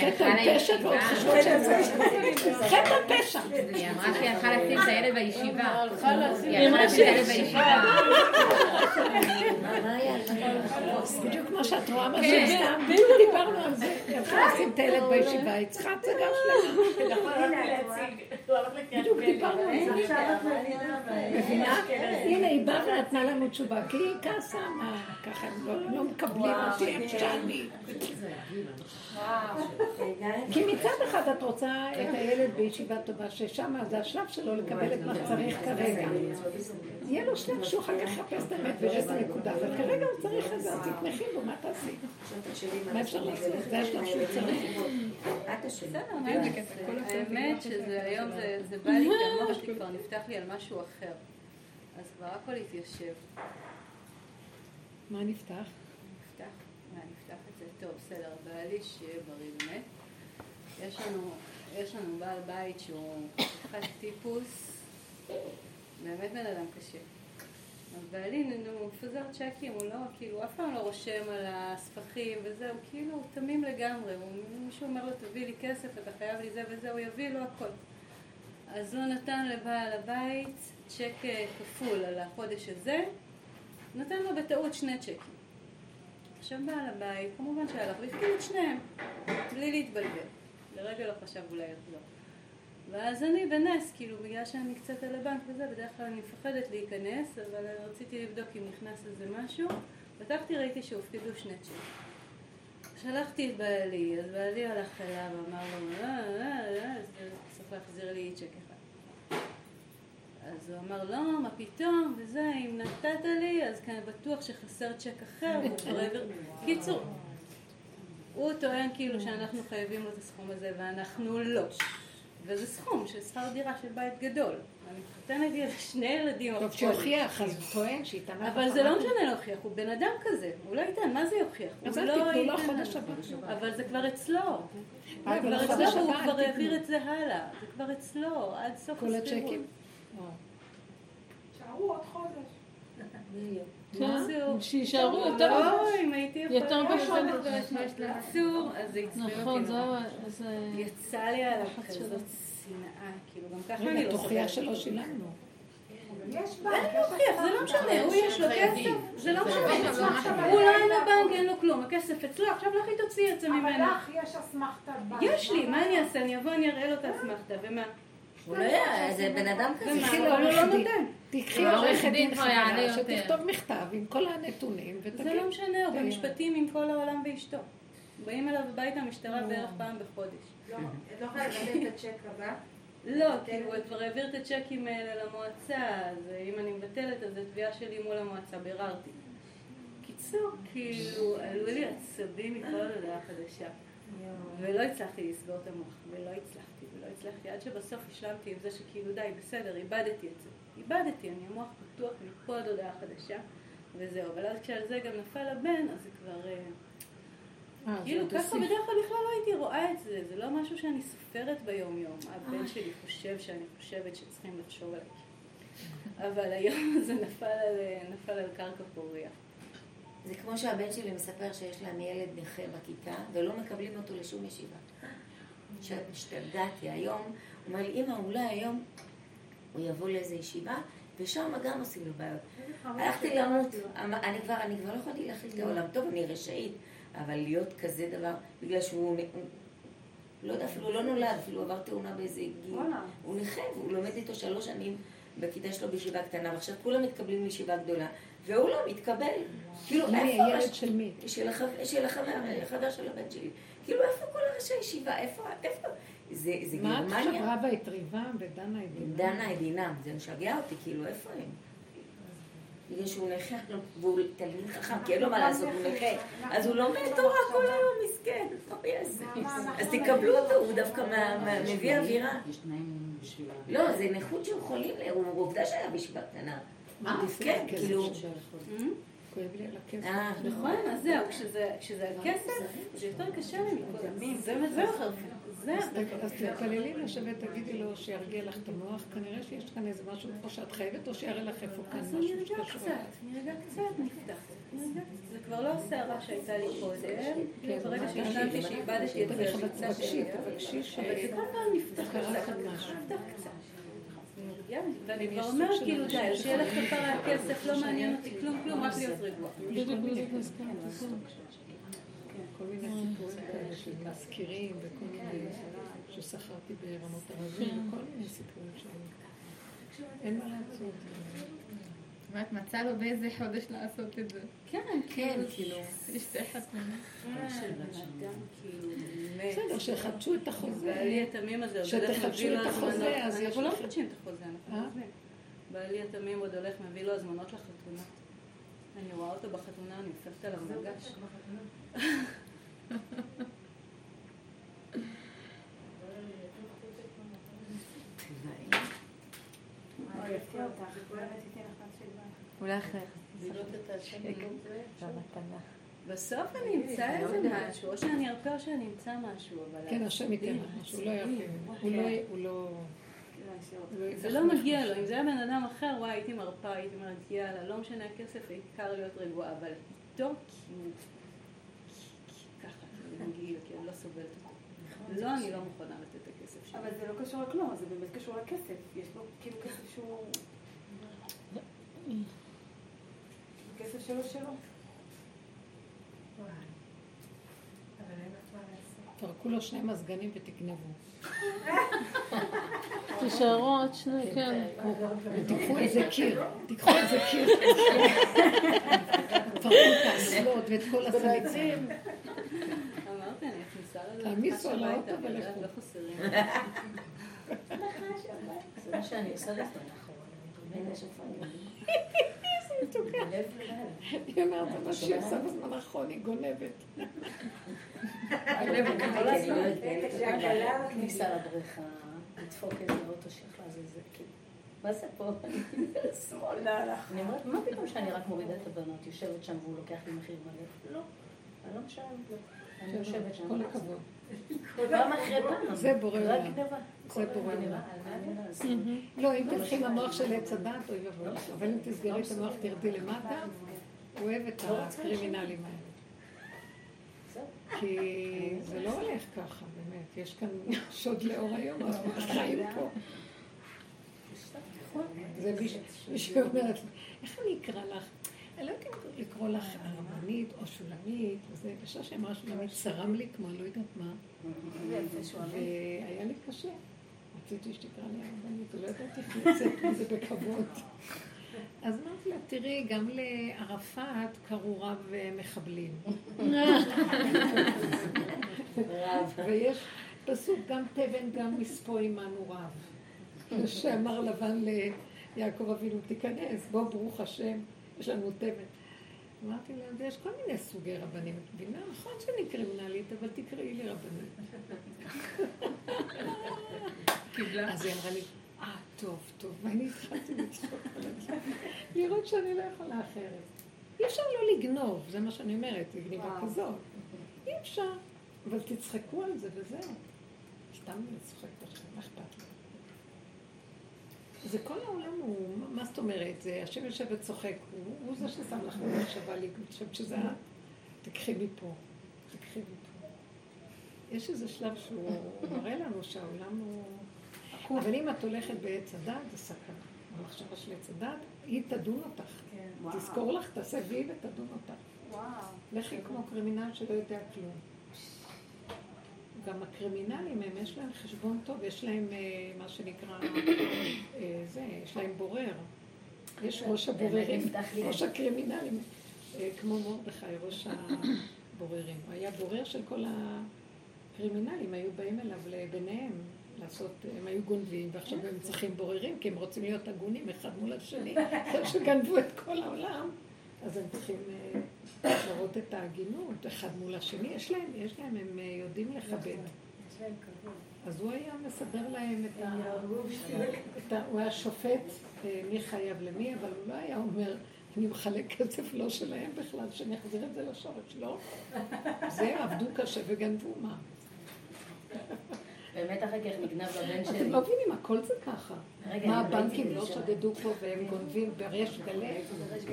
חטא על פשע ועוד חושבות שהן חטא על פשע.
היא אמרה שהיא הלכה לשים את הילד בישיבה. היא הלכה לשים את הילד בישיבה.
בדיוק כמו שאת רואה מה שעשתה, בדיוק. דיברנו על זה. היא הלכה לשים את הילד בישיבה, היא צריכה הצגה שלמה. בדיוק דיברנו על זה. מבינה? הנה, היא באה ונתנה לנו תשובה, כי היא כעסה, מה, ככה הם לא- לא מקבלים אותי, איך שאני. כי מצד אחד את רוצה את הילד בישיבה טובה, ששם זה השלב שלו לקבל את מה שצריך כרגע. יהיה לו שלב שהוא אחר כך יחפש את האמת ויראה את הנקודה, אבל כרגע הוא צריך את זה, אז תתמכי בו, מה תעשי? מה אפשר לעשות? זה השלב שהוא צריך.
אני אעשה? האמת שזה היום, זה- בא לי כי המוח שלי כבר נפתח לי על משהו אחר. אז כבר הכל התיישב.
מה נפתח?
נפתח, מה, נפתח את זה? טוב, בסדר, בעלי שיהיה בריא באמת. יש לנו, יש לנו בעל בית שהוא אחד טיפוס, באמת בן אדם קשה. אז בעלי, נו, הוא מפזר צ'קים, הוא לא, כאילו, אף פעם לא רושם על הספחים וזהו, כאילו, הוא תמים לגמרי. הוא, מישהו אומר לו, תביא לי כסף, אתה חייב לי זה וזה, הוא יביא לו הכל. אז הוא נתן לבעל הבית צ'ק אה, כפול על החודש הזה, נתן לו בטעות שני צ'קים. עכשיו בעל הבית, כמובן שהלך והפקיד את שניהם, בלי להתבלבל. לרגע לא חשב אולי לחזור. ואז אני בנס, כאילו, בגלל שאני קצת על הבנק וזה, בדרך כלל אני מפחדת להיכנס, אבל רציתי לבדוק אם נכנס איזה משהו. פתחתי, ראיתי שהופקדו שני צ'קים. שלחתי את בעלי, אז בעלי הלך אליו ואמר לו, אה, אה, אה, אז צריך להחזיר לי צ'ק אחד. אז הוא אמר, לא, מה פתאום, וזה, אם נתת לי, אז כאן בטוח שחסר צ'ק אחר. קיצור, הוא טוען כאילו שאנחנו חייבים לו את הסכום הזה, ואנחנו לא. וזה סכום של שכר דירה של בית גדול. אני מתחתנת לי על שני ילדים.
טוב. שיוכיח, אז הוא טוען שיטענה
אבל זה לא משנה להוכיח, הוא בן אדם כזה, הוא לא ייתן, מה זה יוכיח?
אז
הוא
אל
לא
תיתנו לו חודש. הבא.
אבל זה כבר אצלו.
אבל
כבר אצלו, הוא כבר. העביר את זה הלאה. זה כבר אצלו, עד סוף
כל
הסבירות.
הצ'קים?
שערו עוד חודש.
בקיצור,
שיישארו יותר...
לא, אם הייתי יכולה...
יותר
אז אותי
נכון. זה... זה...
יצא לי עליו כזאת. שנאה, כאילו גם ככה אני
רגע,
לא
תוכיח. שלא שילמנו.
יש בנק,
אין לי להוכיח, זה לא משנה, הוא יש לו כסף, זה לא משנה. הוא לא אין לו בנק, אין לו כלום, הכסף אצלו, עכשיו לכי תוציאי את זה
אבל
ממנו.
לך יש אסמכתת בנק.
יש לי, מה אני אעשה? אני אבוא, אני אראה לו את האסמכתה, ומה?
הוא לא יודע, זה בן אדם כזה.
אבל הוא לא. נותן.
תקחי
העורך
לעורכת
דין
חברה,
יותר.
שתכתוב מכתב עם כל הנתונים
זה
ותגיד.
לא משנה, הוא. במשפטים עם כל העולם ואשתו. באים אליו הביתה המשטרה בערך פעם בחודש.
לא, את לא יכולה לבטל את הצ'ק הבא?
לא, כי הוא כבר העביר את הצ'קים האלה למועצה, אז אם אני מבטלת, אז זו תביעה שלי מול המועצה, ביררתי. קיצור, כאילו, עלו לי עצבים מכל הודעה חדשה. ולא הצלחתי לסגור את המוח, ולא הצלחתי, ולא הצלחתי, עד שבסוף השלמתי עם זה שכאילו די, בסדר, איבדתי את זה. איבדתי, אני המוח פתוח מכל עוד הודעה חדשה, וזהו. אבל אז כשעל זה גם נפל הבן, אז זה כבר... אה,
אה,
כאילו, ככה בדרך כלל בכלל לא הייתי רואה את זה, זה לא משהו שאני סופרת ביום יום. הבן שלי חושב שאני חושבת שצריכים לחשוב עליי. אבל היום זה נפל על, נפל על קרקע פוריה.
זה כמו שהבן שלי מספר שיש להם ילד נכה בכיתה ולא מקבלים אותו לשום ישיבה. השתגעתי היום, הוא אומר לי, אמא, אולי היום הוא יבוא לאיזו ישיבה ושם גם עושים לו בעיות. הלכתי למות, אני כבר, אני כבר לא יכולתי להכיל את העולם. טוב, אני רשאית, אבל להיות כזה דבר, בגלל שהוא, הוא, לא יודע, אפילו לא נולד, אפילו עבר תאונה באיזה גיל. הוא נכה, והוא לומד איתו שלוש שנים בכיתה שלו בישיבה קטנה, ועכשיו כולם מתקבלים לישיבה גדולה, והוא לא מתקבל. כאילו,
מי,
איפה...
הילד
הש-
של מי?
של החבר, של הבן שלי. כאילו, איפה כל הראשי הישיבה? איפה, איפה? זה, זה
מה את
גרמניה.
עכשיו רבה את ריבם ודנה את דיבם?
דנה את דינם, זה משגע אותי, כאילו, איפה הם? בגלל שהוא נכה, והוא תלמיד חכם, כי אין לו מה לעשות, הוא נכה. אז הוא לומד תורה כל היום, מסכן, מה? אז תקבלו אותו, הוא דווקא מה- מה- מביא אווירה. לא, זה נכות שהם חולים, הוא עובדה שהיה בישיבה קטנה.
מה?
מסכן,
כסף
כאילו...
כואב לי על הכסף.
אה,
נכון, אז זהו, כשזה על כסף, זה יותר קשה לי מכל זה. זה
אז אז תתפללי לו ותגידי לו שירגיע לך את המוח, כנראה שיש כאן איזה משהו, או שאת חייבת או שיראה לך איפה כאן
אז
משהו
אני ארגע
שקשור.
קצת, אני ארגע קצת נפתח. נרגע. זה כבר לא הסערה שהייתה לי קודם,
כן,
ברגע
ממש.
שהשלמתי שאיבדתי את זה,
תבקשי. תבקשי ש-
אבל זה כל פעם קצת. נפתח קצת. ואני כבר אומרת כאילו די, שילך
שחיים
כפרה הכסף, לא מעניין אותי כלום, כלום, רק להיות רגוע.
יש כל מיני מיני סיפורים כאלה של מזכירים וכל מיני ששכרתי ברמות הרבים וכל מיני סיפורים שם. אין מה לעשות.
זאת אומרת, מצא לו באיזה חודש לעשות את זה.
כן,
כן, כאילו...
יש שתי חתונות.
אדם כאילו מת.
בסדר, שיחדשו את החוזה.
בעלי התמים הזה
שתחדשו את החוזה. אז יש
אנחנו לא מחדשים את החוזה, אנחנו
אה?
עוזבים. בעלי התמים עוד הולך מביא לו הזמנות לחתונה. אני רואה אותו בחתונה, אני הופכת עליו מגש.
אוי, יפתיע אותך, באמת תיתן לך מה שבא.
אולי אחרי
השקל.
במתנה.
בסוף אני אמצא איזה משהו, או שאני ארפה או שאני אמצא משהו, אבל...
כן, השם ייתן לך משהו, לא ירפה. הוא לא... הוא לא... הוא לא
זה לא מגיע. לו, אם זה היה בן אדם אחר, וואי, הייתי מרפה, הייתי אומרת, יאללה, לא משנה הכסף, העיקר להיות רגועה, אבל איתו, כי הוא... כי ככה, זה מגעיל, כי אני לא סובלת אותו. לא, אני לא מוכנה לתת את הכסף.
אבל זה לא קשור לכלום, זה באמת קשור לכסף. יש לו כאילו כסף שהוא... כסף שלו שלו.
תפרקו לו שני מזגנים ותגנבו.
תישארו עוד שני, כן.
תיקחו איזה קיר, תיקחו איזה קיר. תפרקו את האסלות ואת כל הסליצים.
אמרתי, אני אכניסה לזה.
תעמיסו על האוטו
הביתה,
ולכו.
לא חסרים.
זה מה שאני עושה לפני האחרון.
אין לה שופר.
היא אומרת, מה שהיא עושה בזמן האחרון, היא גונבת.
כניסה לבריכה, לדפוק איזה אוטו שלך, זה זה כאילו... מה זה פה? אני אומרת, מה פתאום שאני רק מורידה את הבנות, יושבת שם והוא לוקח לי מחיר מלא? לא, אני לא משלמת לו. אני.
כל הכבוד.
פעם אחרי פעם.
זה בורא עולם. זה בורא. עולם. לא, אם תלכי עם המוח של עץ הדת, אוי ואבוי. אבל אם תסגרי את המוח, תרדי למטה, הוא אוהב את הקרימינלים האלה. כי זה לא הולך ככה, באמת. יש כאן שוד לאור היום, אנחנו חיים פה. זה מישהו- מישהי אומרת, איך אני אקרא לך? אני לא יודעת אם לקרוא לך הרמנית או שולמית, וזה, בשעה שאמרה שולמית, צרם לי כמו לא יודעת מה. והיה לי קשה. רציתי שתקרא לי הרבנית, ולא ידעתי איך לצאת מזה בכבוד. אז אמרתי לה, תראי, גם לערפאת קראו רב מחבלים. ויש פסוק גם תבן גם מספו עמנו רב. שאמר לבן ליעקב אבינו, תיכנס, בוא ברוך השם, יש לנו תבן. אמרתי לה, יש כל מיני סוגי רבנים. את מבינה? נכון שאני קרימינלית, אבל תקראי לי רבנית. אז היא אמרה לי, אה, טוב, טוב. ואני התחלתי לצחוק לראות שאני לא יכולה אחרת. אי אפשר לא לגנוב, זה מה שאני אומרת, גניבה כזאת. אי אפשר. אבל תצחקו על זה וזהו. סתם אני צוחקת עכשיו, מה אכפת לי? זה כל העולם הוא, מה זאת אומרת? זה השם יושב וצוחק, הוא, זה ששם לך במחשבה לי, אני חושבת שזה. תקחי מפה, תקחי מפה. יש איזה שלב שהוא מראה לנו שהעולם הוא... אבל אם את הולכת בעץ הדת, זה סכנה. המחשבה של עץ הדת, היא תדון אותך. כן. תזכור לך, תעשה וי ותדון אותך. לכי כמו קרימינל שלא יודע כלום. גם הקרימינלים, הם יש להם חשבון טוב, יש להם אה, מה שנקרא, אה, זה, יש להם בורר. יש ראש הבוררים, ראש הקרימינלים, אה, כמו מרדכי, ראש הבוררים. הוא היה בורר של כל הקרימינלים, היו באים אליו ביניהם לעשות, הם היו גונבים, ועכשיו הם צריכים בוררים, כי הם רוצים להיות הגונים אחד מול השני, אחרי שגנבו את כל העולם, אז הם צריכים להראות את ההגינות אחד מול השני. יש להם, יש להם, הם אה, יודעים לכבד. אז הוא היה מסדר להם את ה... הוא היה שופט אה, מי חייב למי, אבל הוא לא היה אומר, אני מחלק כסף לא שלהם בכלל, שאני אחזיר את זה לשורש, לא. זה עבדו קשה וגנבו מה.
באמת אחר כך נגנב לבן שלי.
אתם לא מבינים, הכל זה ככה. מה הבנקים לא שדדו פה והם גונבים בריש גלי,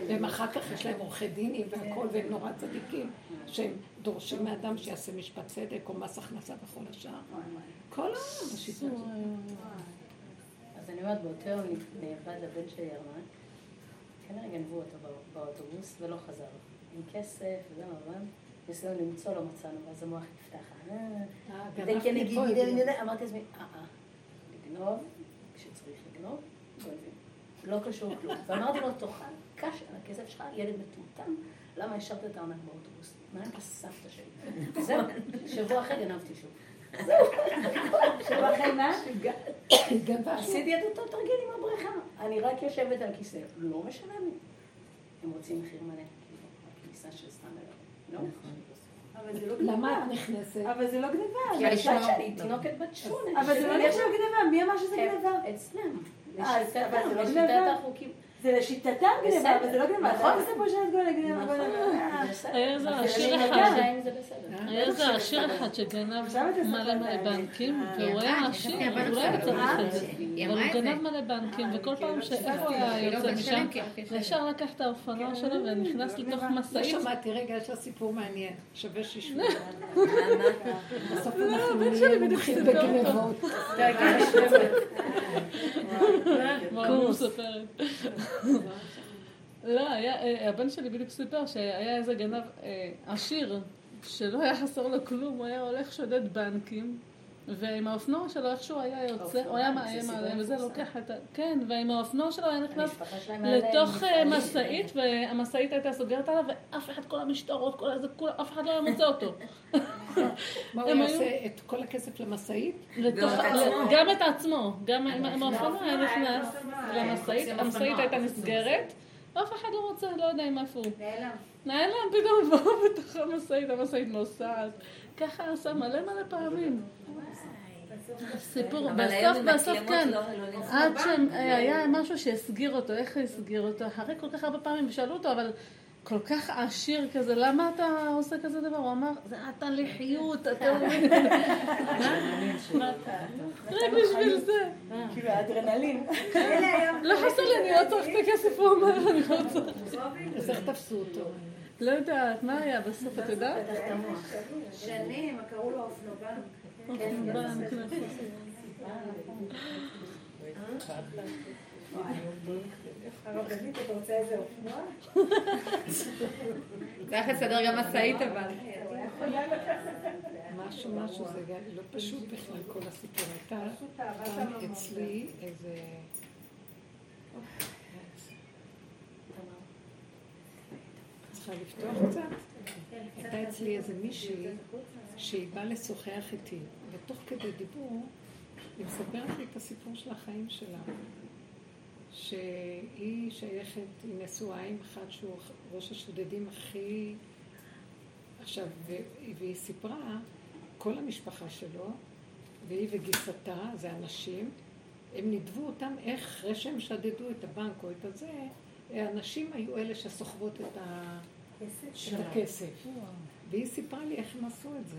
והם אחר כך יש להם עורכי דינים והכל, והם נורא צדיקים, שהם דורשים מאדם שיעשה משפט צדק או מס הכנסה בכל השאר. כל העולם בשיטה
אז אני אומרת, באותו יום נאבד לבן שלי ארנק, כנראה גנבו אותו באוטובוס ולא חזר. עם כסף וגם ארנק. ניסינו למצוא, לא מצאנו, ואז המוח נפתח. אה, כן אמרתי לעצמי, אה, אה, לגנוב, כשצריך לגנוב, גונבים. לא קשור כלום. ואמרתי לו, תאכל קש על הכסף שלך, ילד מטומטם, למה השארת את הארנק באוטובוס? מה עם הסבתא שלי? זהו, שבוע אחרי גנבתי שוב. זהו. שבוע אחרי מה? עשיתי את אותו תרגיל עם הבריכה. אני רק יושבת על כיסא, לא משנה לי. הם רוצים מחיר מלא, כאילו, הכניסה של לא?
לא למה את נכנסת?
אבל זה לא גניבה.
כי האישה שלי תינוקת בת שמונה.
אבל זה לא נחשב גניבה, מי אמר שזה
גניבה? אצלם.
אה, אבל זה לא גניבה. זה לשיטתם גניבה, אבל זה לא גניבה. נכון, זה פה שאת גולה גניבה.
היה איזה עשיר אחד, היה איזה עשיר אחד שגנב מלא מלא בנקים, והוא היה עשיר, הוא לא היה צריך את זה. אבל הוא גנב מלא בנקים, וכל פעם שאיפה הוא היה יוצא משם, ישר לקח את האופנוע שלו ונכנס לתוך משאית.
לא שמעתי, רגע, יש לה סיפור מעניין, שווה שישמעו. בסוף
לא,
אנחנו נהיה מומחים בגנבות.
הוא מספרת? לא, היה, הבן שלי בדיוק סיפר שהיה איזה גנב אה, עשיר, שלא היה חסר לו כלום, הוא היה הולך שודד בנקים, ועם האופנוע שלו, איכשהו היה יוצא, הוא היה מאיים עליהם, וזה לוקח את ה... כן, ועם האופנוע שלו היה נכנס לתוך משאית, והמשאית הייתה סוגרת עליו, ואף אחד, כל המשטרות, כל איזה, אף אחד לא היה מוצא אותו.
מה הוא יעשה? את כל הכסף למשאית?
גם את עצמו, גם עם האופנוע היה נכנס למשאית, המשאית הייתה נסגרת. אף אחד לא רוצה, לא יודע אם איפה הוא. נעלם. נעלם, פתאום בואו בתוך המשאית, המשאית נוסעת. ככה עשה מלא מלא פעמים. סיפור, בסוף בסוף כן, עד שהיה משהו שהסגיר אותו, איך הסגיר אותו, אחרי כל כך הרבה פעמים, ושאלו אותו, אבל כל כך עשיר כזה, למה אתה עושה כזה דבר? הוא אמר, זה נתן לי חיות, אתה מבין? רק בשביל זה.
כאילו האדרנלין.
לא חסר לי, אני לא צריך את הכסף, הוא אמר, אני לא צריך.
אז איך תפסו אותו?
לא יודעת, מה היה בסוף, את יודעת?
שנים, קראו לו אופנובן. הרבנית, אתה רוצה איזה אופנוע?
זה היה לסדר גם משאית אבל.
משהו, משהו, זה לא פשוט בכלל כל הסיפור. הייתה אצלי איזה... צריכה לפתוח קצת? הייתה אצלי איזה מישהי שהיא באה לשוחח איתי, ותוך כדי דיבור היא מספרת לי את הסיפור של החיים שלה. שהיא שייכת, היא נשואה עם אחד שהוא ראש השודדים הכי... עכשיו, והיא סיפרה, כל המשפחה שלו, והיא וגיסתה, זה אנשים, הם נידבו אותם איך, אחרי שהם שדדו את הבנק או את הזה, הנשים היו אלה שסוחבות את, הכסף. והיא סיפרה לי איך הם עשו את זה.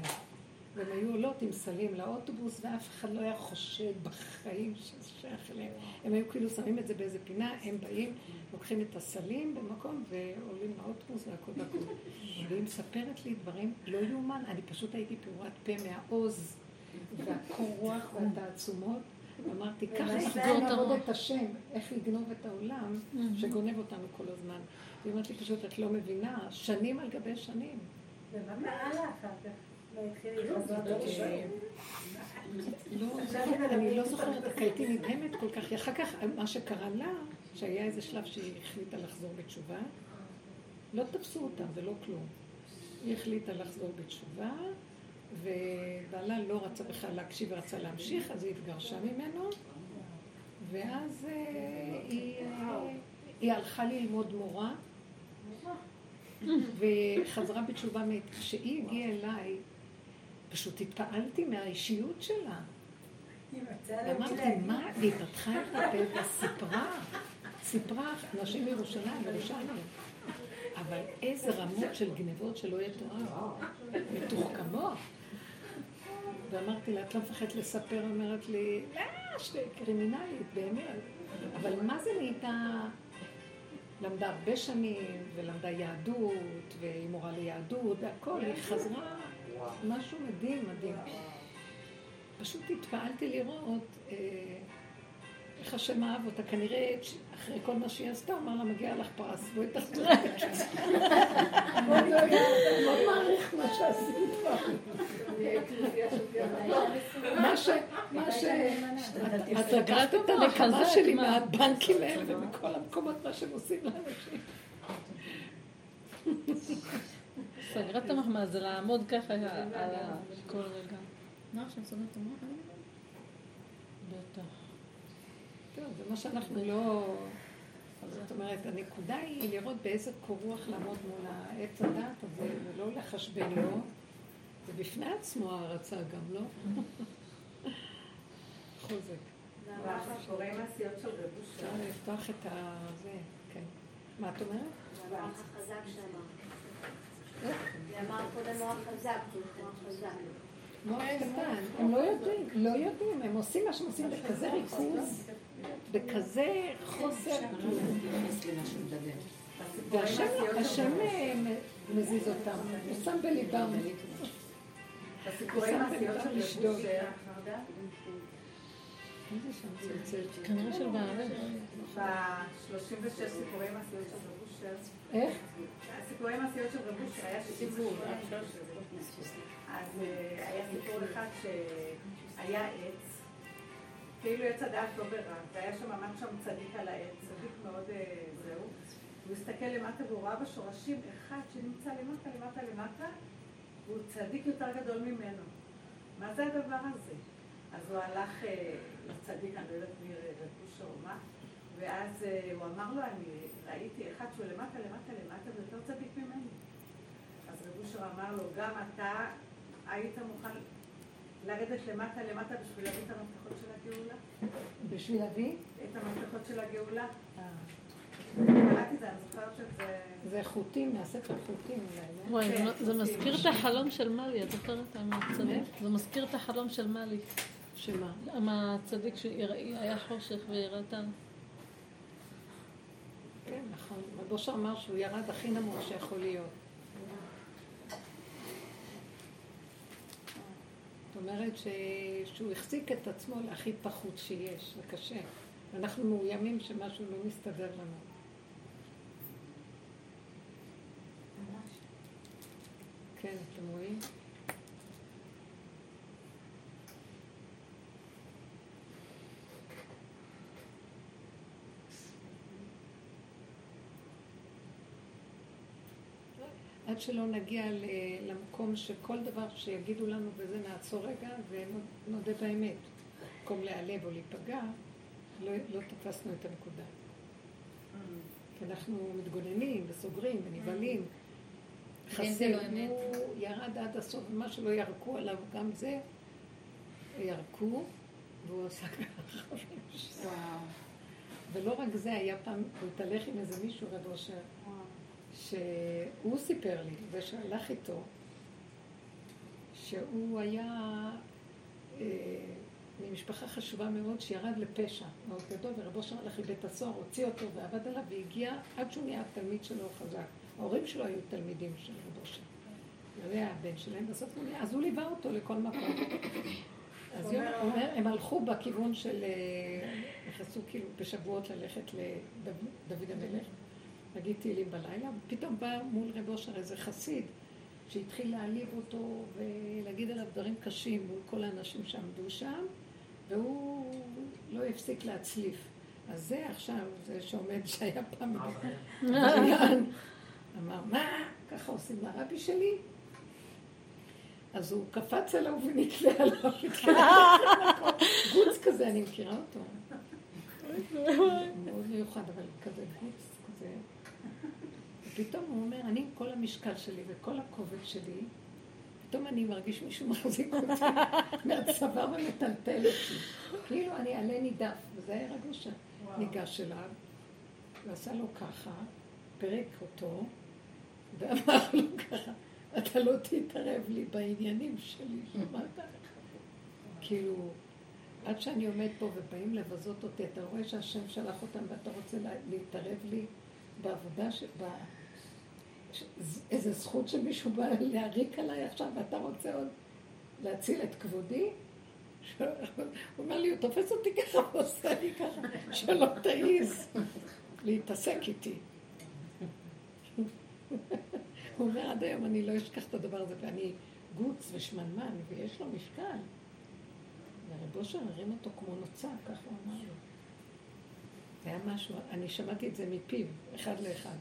והם היו עולות עם סלים לאוטובוס, ואף אחד לא היה חושד בחיים שזה שייך אליהם. הם היו כאילו שמים את זה באיזה פינה, הם באים, לוקחים את הסלים במקום, ועולים לאוטובוס והכל והכל. והיא מספרת לי דברים לא יאומן, אני פשוט הייתי פעורת פה מהעוז, והקור רוח והתעצומות. אמרתי, ככה אנחנו נעבוד את השם, איך לגנוב את העולם, שגונב אותנו כל הזמן. היא אומרת לי פשוט, את לא מבינה, שנים על גבי שנים.
ומה קרה לה אחר כך?
לא, אני לא זוכרת, כי הייתי נדהמת כל כך. אחר כך, מה שקרה לה, שהיה איזה שלב שהיא החליטה לחזור בתשובה, לא תפסו אותה ולא כלום. היא החליטה לחזור בתשובה, ובעלה לא רצה בכלל להקשיב ורצה להמשיך, אז היא התגרשה ממנו, ואז אה, היא, אה, היא הלכה ללמוד מורה, וחזרה בתשובה, כשהיא הגיעה אליי, פשוט התפעלתי מהאישיות שלה. ואמרתי, מה? והיא פתחה את הפה וסיפרה, סיפרה, נשים מירושלים, ירושלים. אבל איזה רמות של גנבות שלא יהיה תורה, מתוחכמות. ואמרתי לה, את לא מפחדת לספר? אומרת לי, לא, שתי קרימינלית, באמת. אבל מה זה נהייתה... למדה הרבה שנים, ולמדה יהדות, והיא מורה ליהדות, והכל, היא חזרה משהו מדהים, מדהים. פשוט התפעלתי לראות אה, איך השם אהב אותה. כנראה אחרי כל מה שהיא עשתה, אמר לה, מגיע לך פרס, בואי תחזרי. מאוד מעריך מה שעשית. מה ש... מה ש... את לקחת את הנקמה שלי מהבנקים האלה ומכל המקומות, מה שהם עושים לאנשים.
סגרה את המחמאה, זה לעמוד ככה על כל רגע. מה עכשיו סוגרת את המוח?
בטח. טוב, זה מה שאנחנו לא... זאת אומרת, הנקודה היא לראות באיזה קור רוח לעמוד מול העץ הדעת הזה, ולא לחשבן לו. זה בפני עצמו הערצה גם, לא? חוזק. אפשר לפתוח את ה... זה, כן. מה את אומרת?
המוח החזק שאמרת. אמר קודם מוח חזק, מוח חזק.
מוח קטן, הם לא יודעים, לא יודעים, הם עושים מה שהם עושים בכזה ריכוז, בכזה חוסר. והשם מזיז אותם, הוא שם בליבם.
הסיפורי מעשיות של רב
כנראה של בעלה.
ב-36 סיפורי מעשיות של רב אושר.
איך?
הסיפורי מעשיות של רב אושר היה סיפור. אז אה, היה סיפור אחד שהיה עץ, כאילו עץ הדעת לא ברע, והיה שם ממש שם צדיק על העץ, צדיק מאוד אה, זהו. הוא הסתכל למטה והוא ראה בשורשים אחד שנמצא למטה, למטה, למטה, והוא צדיק יותר גדול ממנו. מה זה הדבר הזה? אז הוא הלך אה, לצדיק, אני לא יודעת מי רבוש או מה, ואז הוא אמר לו, אני ראיתי אחד שהוא למטה, למטה, למטה, ויותר צדיק ממני. אז רבושר אמר לו, גם אתה היית מוכן לרדת למטה למטה בשביל להביא את המפתחות של הגאולה?
בשביל להביא?
את המפתחות של הגאולה.
אה.
זה,
חוטים, מהספר חוטים
וואי, זה מזכיר את החלום של מאלי, את זוכרת? זה מזכיר את החלום של מאלי.
שמה?
מהצדיק שהיה חושך ויראתם.
כן, נכון. רבושר אמר שהוא ירד הכי נמוך שיכול להיות. זאת אומרת שהוא החזיק את עצמו להכי פחות שיש, זה קשה. אנחנו מאוימים שמשהו לא מסתדר לנו. כן, אתם רואים? עד שלא נגיע למקום שכל דבר שיגידו לנו וזה נעצור רגע ונודה באמת. במקום להיעלב או להיפגע, לא, לא תפסנו את הנקודה. כי אנחנו מתגוננים וסוגרים ונבהלים. חסר, הוא ירד עד הסוף, ומה שלא ירקו עליו, גם זה ירקו, והוא עשה ככה. ולא רק זה, היה פעם, הוא התהלך עם איזה מישהו, רב אושר, שהוא סיפר לי, ושהלך איתו, שהוא היה אה, ממשפחה חשובה מאוד, שירד לפשע מאוד גדול, ורב אושר הלך לבית הסוהר, הוציא אותו ועבד עליו, והגיע עד שהוא נהיה תלמיד שלו חזק. ההורים שלו היו תלמידים של רב אושר. זה היה הבן שלהם, בסוף הוא נהיה, אז הוא ליווה אותו לכל מקום. אז יום אומר, הם הלכו בכיוון של, אה, נכנסו כאילו בשבועות ללכת לדוד המלך, להגיד תהילים בלילה, ופתאום בא מול רב אושר איזה חסיד, שהתחיל להעליב אותו ולהגיד עליו דברים קשים מול כל האנשים שעמדו שם, והוא לא הפסיק להצליף. אז זה עכשיו, זה שעומד, שהיה פעם אמר, מה, ככה עושים לרבי שלי? אז הוא קפץ עליו ונתלה עליו, גוץ כזה, אני מכירה אותו. מאוד מיוחד, אבל כזה גוץ, כזה. ופתאום הוא אומר, אני עם כל המשקל שלי וכל הכובד שלי, פתאום אני מרגיש מישהו מחזיק אותי מהצבא ומטלטל אותי. כאילו אני עלה נידף, וזה היה רגושה. ניגש אליו, ועשה לו ככה, פירק אותו, ואמר לו ככה, אתה לא תתערב לי בעניינים שלי, שמעת? כאילו, עד שאני עומד פה ובאים לבזות אותי, אתה רואה שהשם שלח אותם ואתה רוצה להתערב לי בעבודה, ש... איזה זכות שמישהו בא להריק עליי עכשיו ואתה רוצה עוד להציל את כבודי? הוא אומר לי, הוא תופס אותי ככה ועושה לי ככה, שלא תעיז להתעסק איתי. הוא אומר, עד היום אני לא אשכח את הדבר הזה, ואני גוץ ושמנמן, ויש לו משקל. ורב אושר הרים אותו כמו נוצה, ככה הוא אמר לו. זה היה משהו, אני שמעתי את זה מפיו, אחד לאחד.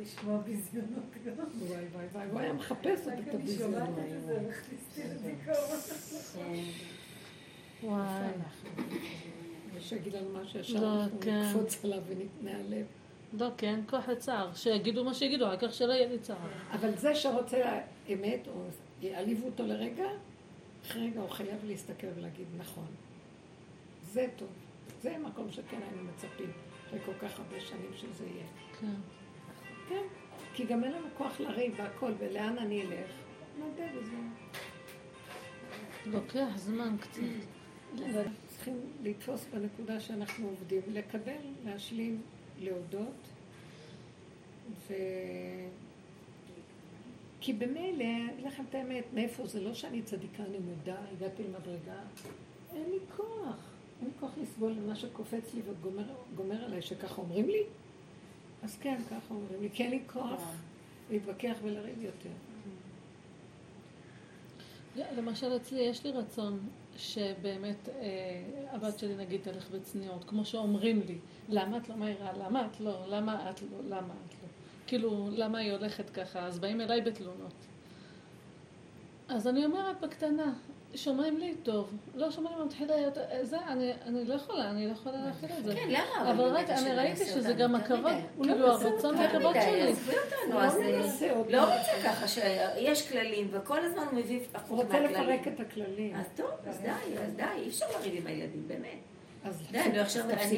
לשמוע ביזיונות גם.
וואי וואי וואי, הוא היה מחפש את הביזיונות.
רק לדיכאון.
וואי. שיגיד לנו משהו ישר, אנחנו נקפוץ עליו ונעלב.
לא, כן, כוח לצער. שיגידו מה שיגידו, העיקר שלא יהיה לי צער.
אבל זה שרוצה אמת, או יעליבו אותו לרגע, אחרי רגע הוא חייב להסתכל ולהגיד, נכון, זה טוב. זה מקום שכן היינו מצפים, אחרי כל כך הרבה שנים שזה יהיה.
כן.
כן, כי גם אין לנו כוח לריב והכל, ולאן אני אלך? נודה בזה.
לוקח זמן קצת.
צריכים לתפוס בנקודה שאנחנו עובדים, לקבל, להשלים, להודות, ו... כי במילא, אגיד לכם את האמת, מאיפה זה לא שאני צדיקה, אני מודה, הגעתי למדרגה, אין לי כוח. אין לי כוח לסבול למה שקופץ לי וגומר עליי, שככה אומרים לי. אז כן, ככה אומרים לי, כי אין לי כוח להתווכח ולריב יותר.
למשל אצלי יש לי רצון שבאמת אה, הבת שלי נגיד תלך בצניעות, כמו שאומרים לי, למה את לא מהירה? למה את לא? למה את לא? למה את לא? כאילו, למה היא הולכת ככה? אז באים אליי בתלונות. אז אני אומרת בקטנה, שומעים לי טוב, לא שומעים, מתחילה להיות, זה, אני, אני לא יכולה, אני לא יכולה להכיל את זה.
כן, למה?
אבל רק, אני ראיתי שזה גם הכבוד, כאילו הרצון והכבוד שלי.
עזבי אותנו, אז לא רוצה ככה שיש כללים, וכל הזמן הוא מביא
הפוך מהכללים. הוא רוצה לפרק את הכללים.
אז טוב, אז די, אז די, אי אפשר לריב עם הילדים, באמת. די, אני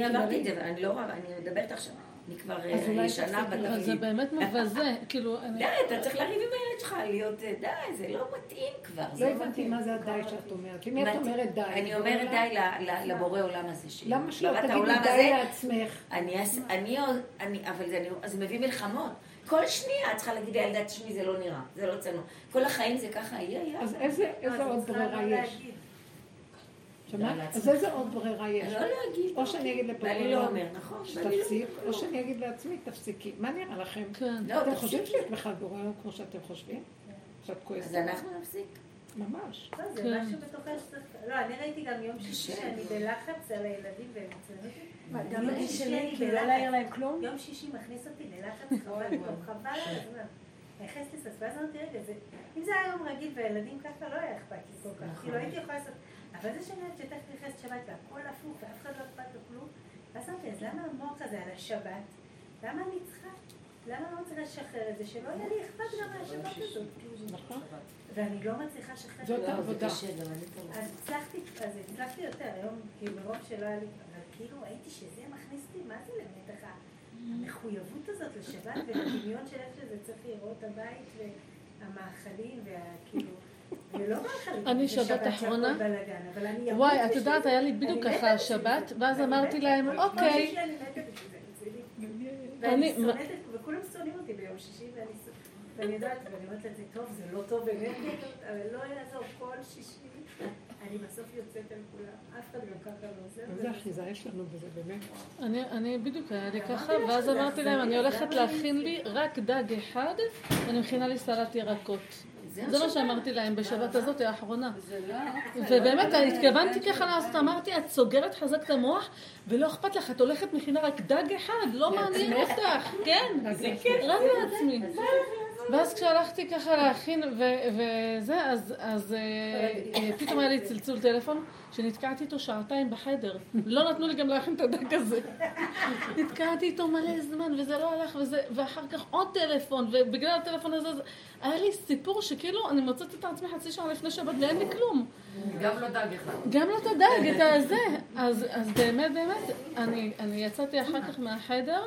עברתי את זה, ואני לא רבה, אני מדברת עכשיו. אני כבר אה, שנה בתפקיד.
אבל זה באמת מבזה, כאילו...
די, אתה צריך לריב עם הילד שלך, להיות אה, די, זה לא מתאים כבר.
לא הבנתי מה זה הדי שאת אומרת. למי את אומרת די?
אני אומרת די לבורא עולם הזה שלי.
למה שלא תגידי די לעצמך?
אני, אבל זה מביא מלחמות. כל שנייה את צריכה להגיד לילדה, תשמעי, זה לא נראה, זה לא צנוע. כל החיים זה ככה, יהיה, יהיה.
אז איזה עוד ברירה יש? שמעת? אז איזה עוד ברירה יש?
לא להגיד.
או שאני אגיד לבורא
עולם, לא אומר, נכון.
שתפסיק, או שאני אגיד לעצמי, תפסיקי. מה נראה לכם?
כן.
אתם חושבים שיש בכלל בורא עולם כמו שאתם חושבים? שאת כועסת?
אז אנחנו נפסיק.
ממש.
זה משהו בתוכך שצריך... לא, אני ראיתי גם יום שישי שאני בלחץ על הילדים והם מצוינים אותי. גם
שישי
שלי
הייתי לא להעיר להם כלום?
יום שישי מכניס אותי ללחץ חבל חבל על הזמן. נכנסת לסס, ואז אמרתי, רגע, זה- אם זה היה יום רגיל וילדים ככה, לא היה אכפת לי כל כך. כאילו הייתי יכולה לעשות... אבל זה שאני יודעת שתכף נכנסת שבת והכל הפוך ואף אחד לא אכפת לו כלום, ואז אמרתי, אז למה המוח הזה על השבת? למה אני צריכה? למה אני לא מצליחה לשחרר את זה? שלא יהיה לי אכפת גם מהשבת הזאת.
נכון.
ואני לא מצליחה לשחרר.
זאת
את זה.
העבודה.
אז הצלחתי, אז הצלחתי יותר, היום כאילו מרוב שלא היה לי, אבל כאילו ראיתי שזה מכניס אותי, מה זה למתח המחויבות הזאת לשבת ולדמיון של איך שזה צריך לראות הבית והמאכלים והכאילו,
אני
בשבת
שבת אחרונה-
אני
וואי, את יודעת. היה לי בדיוק
אני
ככה השבת. ואז
אני
אמרתי להם, אוקיי.
אני.
אני-
ואני שונאת את, וכולם שונאים אותי ביום שישי, ואני יודעת, ואני אומרת לזה, טוב, זה לא טוב באמת, אבל לא יעזור, כל שישי, אני בסוף יוצאת על כולם, אף אחד גם ככה לא עוזר.
איזה אחיזה יש לנו בזה, באמת.
אני, אני בדיוק היה לי ככה, ואז אמרתי להם, אני הולכת
למה
להכין לי רק דג אחד, ואני מכינה לי סלט ירקות. זה מה שאמרתי להם בשבת הזאת האחרונה.
לא...
ובאמת, התכוונתי ככה לעשות, אמרתי, את סוגרת חזק את המוח, ולא אכפת לך, את הולכת מכינה רק דג אחד, לא מעניין אותך, כן. רק לעצמי. ואז כשהלכתי ככה להכין ו- וזה, אז, אז אה, אה, פתאום היה לי צלצול טלפון, שנתקעתי איתו שעתיים בחדר. לא נתנו לי גם להכין את הדג הזה. נתקעתי איתו מלא זמן, וזה לא הלך, וזה, ואחר כך עוד טלפון, ובגלל הטלפון הזה, זה- היה לי סיפור שכאילו אני מוצאת את עצמי חצי שעה לפני שבת ואין לי כלום.
גם לא דג אחד.
גם לא את הדג, את הזה. אז, אז באמת, באמת, אני, אני יצאתי אחר כך מהחדר,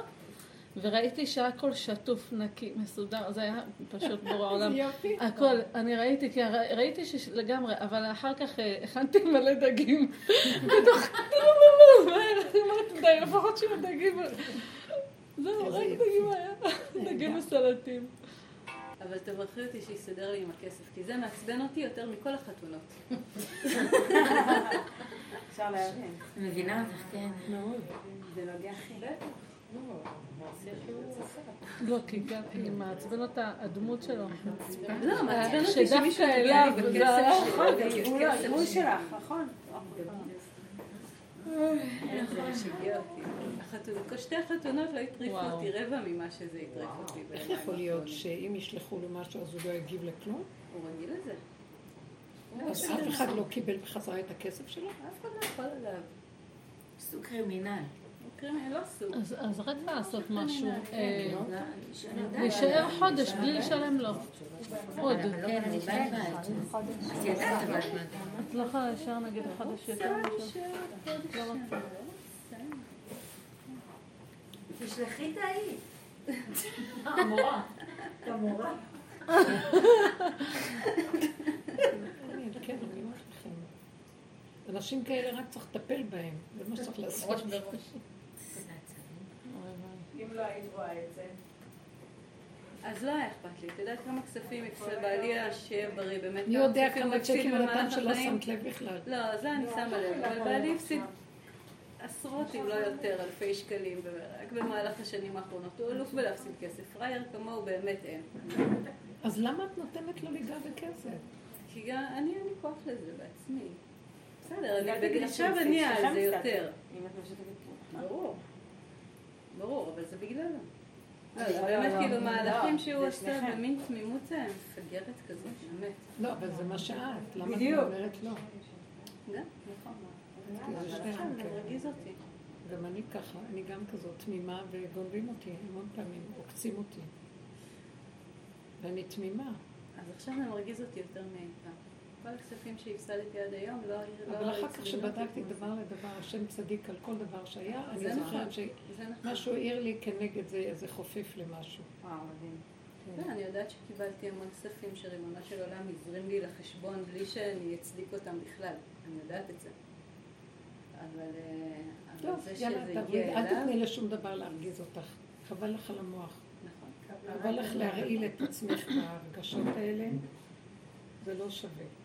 וראיתי שהכל שטוף, נקי, מסודר, זה היה פשוט בורא עולם.
יופי.
הכל, אני ראיתי, כי ר- ראיתי שלגמרי, אבל אחר כך אה, הכנתי מלא דגים. בתוך, אמרתי, די, לפחות שיהיו דגים. זהו, רק דגים היה, דגים וסלטים.
אבל תברכי אותי שיסדר לי עם הכסף, כי זה מעצבן אותי יותר מכל החתונות.
אפשר להבין.
מבינה אותך, כן.
זה נוגע הכי.
לא, כי גם היא מעצבן אותה הדמות שלו.
לא, מעצבן אותי שמישהו
אליו,
לי
זה
הגבול- הגבול שלך, נכון.
שתי החתונות לא הטריפו. אותי רבע ממה שזה הטריף אותי.
איך יכול להיות. שאם ישלחו לו משהו אז הוא לא יגיב לכלום?
הוא רגיל לזה.
אז אף אחד לא קיבל בחזרה את הכסף שלו?
אף אחד לא יכול עליו.
סוג קרימינל.
הוא קרימינל, לא סוג.
אז רק לעשות משהו. אה,
יודעת.
להישאר חודש בלי לשלם לו. עוד.
כן.
את לא יכולה להישאר נגיד חודש יותר. לא.
תשלחי את ההיא. המורה. המורה.
כן. אנשים כאלה רק צריך לטפל בהם, זה מה שצריך לעשות.
אם לא היית רואה את זה.
אז לא היה אכפת לי. את יודעת כמה כספים בעלי היה שיהיה בריא, באמת
מי יודע כמה צ'קים נתן
במהלך
שלא? שמת לב בכלל.
לא, זה אני שמה לב, אבל בעלי הפסיד עשרות אם לא יותר אלפי שקלים רק במהלך השנים האחרונות. הוא אלוף בלהפסיד כסף. פראייר כמוהו באמת אין.
אז למה את נותנת לו ליגע בכסף?
כי גם אני אין לי כוח לזה בעצמי. בסדר, אני- עכשיו אני על זה. יותר.
אם את.
ברור. ברור, אבל זה בגללו. לא,
לא,
זה
לא,
באמת
לא.
כאילו מהלכים
לא,
שהוא עושה. במין תמימות זה מפגרת כזאת, באמת.
לא, אבל זה מה שאת, למה את. אומרת לא?
גם, נכון.
כי זה.
מרגיז אותי.
גם אני ככה, אני גם כזאת תמימה וגונבים אותי המון פעמים, עוקצים אותי. ואני תמימה.
אז עכשיו זה מרגיז אותי יותר מאי פעם. כל הכספים שהפסדתי עד היום לא... לא
אבל אחר כך שבדקתי דבר לדבר, השם צדיק על כל דבר שהיה, אני
נכון.
זוכרת
זה נכון.
שמשהו העיר לי כנגד זה איזה חופף למשהו.
וואו, מדהים.
כן, אני יודעת שקיבלתי המון כספים שרימונו של עולם הזרים לי לחשבון בלי שאני אצדיק אותם בכלל. אני יודעת את זה. אבל, אה,
טוב,
זה
יאללה, אל. תתני לשום דבר להרגיז אותך. חבל לך על המוח.
נכון.
חבל לך להרעיל את עצמך בהרגשות האלה, זה לא שווה.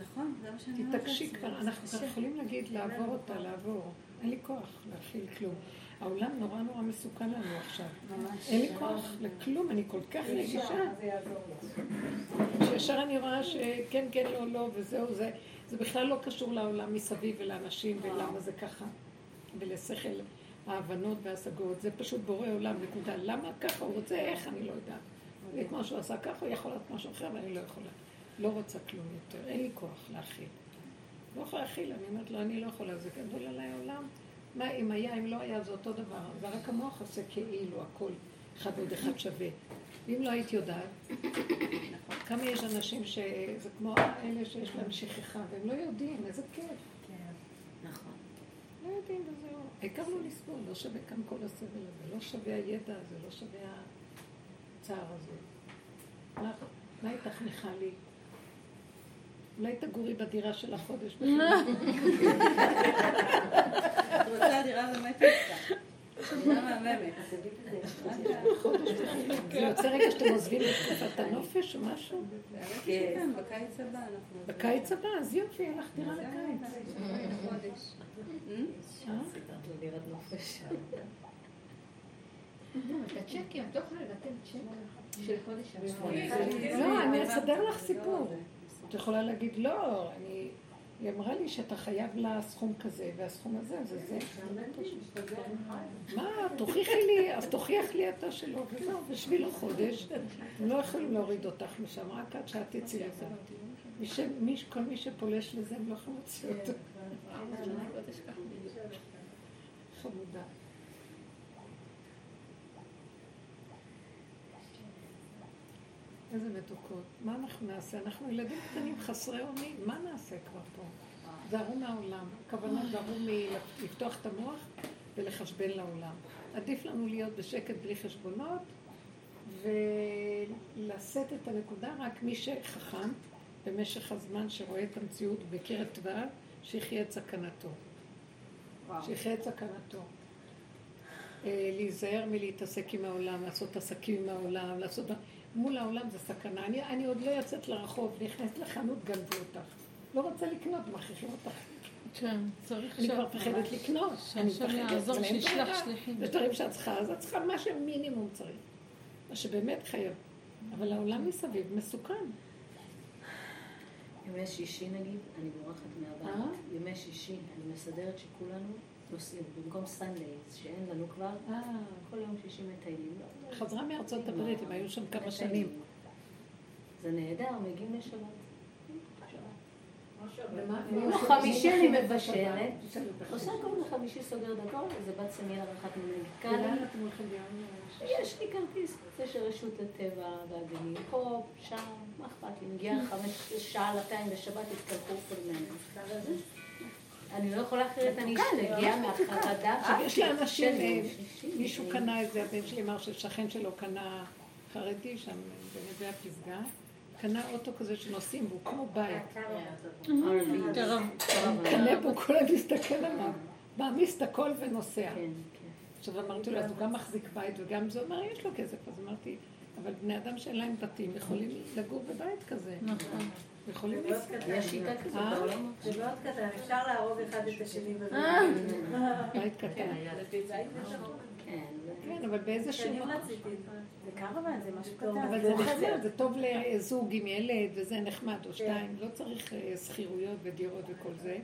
נכון, זה מה שאני אומרת
תתעקשי כבר,
זה
אנחנו. כבר יכולים להגיד לעבור אותה, לעבור. אין לי כוח להכיל כלום. העולם נורא נורא מסוכן לנו עכשיו. אין לי כוח לכלום, אני כל כך רגישה. שישר אני רואה שכן, כן, לא, לא, וזהו, זה, זה בכלל לא קשור לעולם מסביב ולאנשים ולמה זה ככה, ולשכל ההבנות וההשגות, זה פשוט בורא עולם, נקודה. למה ככה הוא רוצה, איך, אני לא יודעת. את מה שהוא עשה ככה, הוא יכול לעשות משהו אחר, ואני לא יכולה. לא רוצה כלום יותר, אין לי כוח להכיל. לא יכולה להכיל, אני אומרת לו, אני לא יכולה, זה גדול עליי העולם. מה אם היה, אם לא היה, זה אותו דבר. זה רק המוח עושה כאילו, הכל אחד ועוד אחד שווה. ואם לא היית יודעת, כמה יש אנשים שזה כמו אלה שיש להם שכחה, והם לא יודעים, איזה כיף.
כן. נכון.
לא יודעים וזהו. העיקר לא לסבול, לא שווה כאן כל הסבל הזה, לא שווה הידע הזה, לא שווה הצער הזה. מה איתך, מיכלי? אולי תגורי בדירה של החודש.
את רוצה דירה באמת.
זה יוצא רגע שאתם עוזבים את תקופת הנופש או משהו?
כן, בקיץ הבא אנחנו...
בקיץ הבא, אז יופי, אין לך דירה לקיץ. לא, אני אסדר לך סיפור. את יכולה להגיד, לא, אני... היא אמרה לי שאתה חייב לה סכום כזה, והסכום הזה זה זה. מה, תוכיחי לי, אז תוכיח לי אתה שלא, וזהו, בשביל החודש, הם לא יכולים להוריד אותך משם, רק עד שאת תצאי לזה. כל מי שפולש לזה, הם לא יכולים להוציא אותו. חמודה. איזה מתוקות. מה אנחנו נעשה? אנחנו ילדים קטנים חסרי אונים, מה נעשה כבר פה? זהרו מהעולם. הכוונה זהרו מלפתוח את המוח ולחשבן לעולם. עדיף לנו להיות בשקט בלי חשבונות ולשאת את הנקודה, רק מי שחכם במשך הזמן שרואה את המציאות בקרב תוואה, שיחיה את סכנתו. שיחיה את סכנתו. אה, להיזהר מלהתעסק עם העולם, לעשות עסקים עם העולם, לעשות... מול העולם זה סכנה. אני, אני עוד לא יוצאת לרחוב, נכנסת לחנות, גנבו אותך. לא רוצה לקנות, מכריחים אותך.
כן, צריך
אני כבר מפחדת לקנות.
אני מפחדת, יעזור, שישלח שליחים.
יש דברים שאת צריכה, אז את צריכה מה שמינימום צריך. מה שבאמת חייב. אבל העולם מסביב מסוכן.
ימי שישי נגיד, אני בורחת מהבית. אה? ימי שישי, אני מסדרת שכולנו נוסעים, במקום סנדייז, שאין לנו כבר, אה. כל יום שישי מטיילים.
חזרה מארצות הברית, הם היו שם כמה שנים.
זה נהדר, מגיעים לשבת. חמישי אני מבשלת, עושה כל מיני חמישי סוגר דקות, איזה בת סמיה אחת ממנכ"לים. יש לי כרטיס של רשות הטבע והגנים, פה, שם, מה אכפת לי, מגיעה חמש שעה לתיים בשבת, התקלחו כל מיני. אני לא יכולה אחרת, אני אשתגע מהחרדה.
יש לאנשים, אה, מישהו קנה את זה, הבן שלי אמר ששכן שלו קנה חרדי שם בנווה הפסגה. קנה אוטו כזה שנוסעים בו, כמו בית. קנה בו, כולם מסתכל עליו, מעמיס את הכל ונוסע. כן, כן. עכשיו אמרתי לו, אז הוא גם מחזיק בית וגם זה, אומר, יש לו כסף. אז אמרתי, אבל בני אדם שאין להם בתים יכולים לגור בבית כזה. נכון. יכולים
יש שיטה כזאת?
בעולם. זה מאוד קטן, אפשר להרוג אחד את השני בבית.
בית קטן.
כן,
כן, אבל באיזה שהוא
מקום. זה קרוון, זה משהו קטן.
אבל זה טוב לזוג עם ילד, וזה נחמד, או שתיים. לא צריך אה, שכירויות ודירות וכל זה.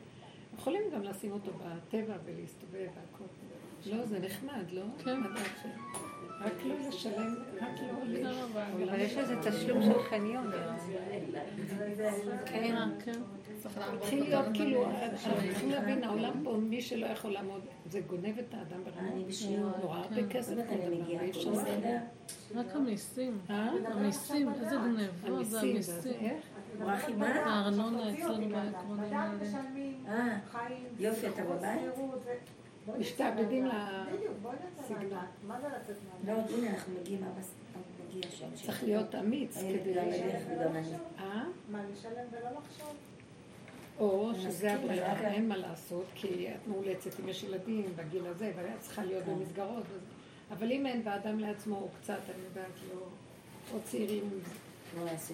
יכולים גם לשים אותו בטבע ולהסתובב והכל. לא, זה נחמד, לא? כן. רק לא לשלם, רק לא לשלם.
אבל יש איזה תשלום של חניון.
כן, כן. צריך להיות כאילו, אנחנו צריכים להבין, העולם פה, מי שלא יכול לעמוד, זה גונב את האדם ברמות נורא הרבה
כן.
כסף,
אי אפשר
רק המיסים, אה? המיסים, איזה גנבות זה המיסים. הארנונה אצלנו בעקרונים האלה.
אה, יופי, אתה בבית?
משתעבדים לסגנון.
לא, הנה, אנחנו מגיעים, אבא מגיע שם.
צריך להיות אמיץ כדי...
אה? מה, לשלם ולא לחשוב?
או שזה הברירה, אין מה לעשות, כי את מאולצת, אם יש ילדים בגיל הזה, ואת צריכה להיות
כן.
במסגרות. אבל אם אין, ואדם לעצמו הוא קצת, אני יודעת, לא... או צעירים,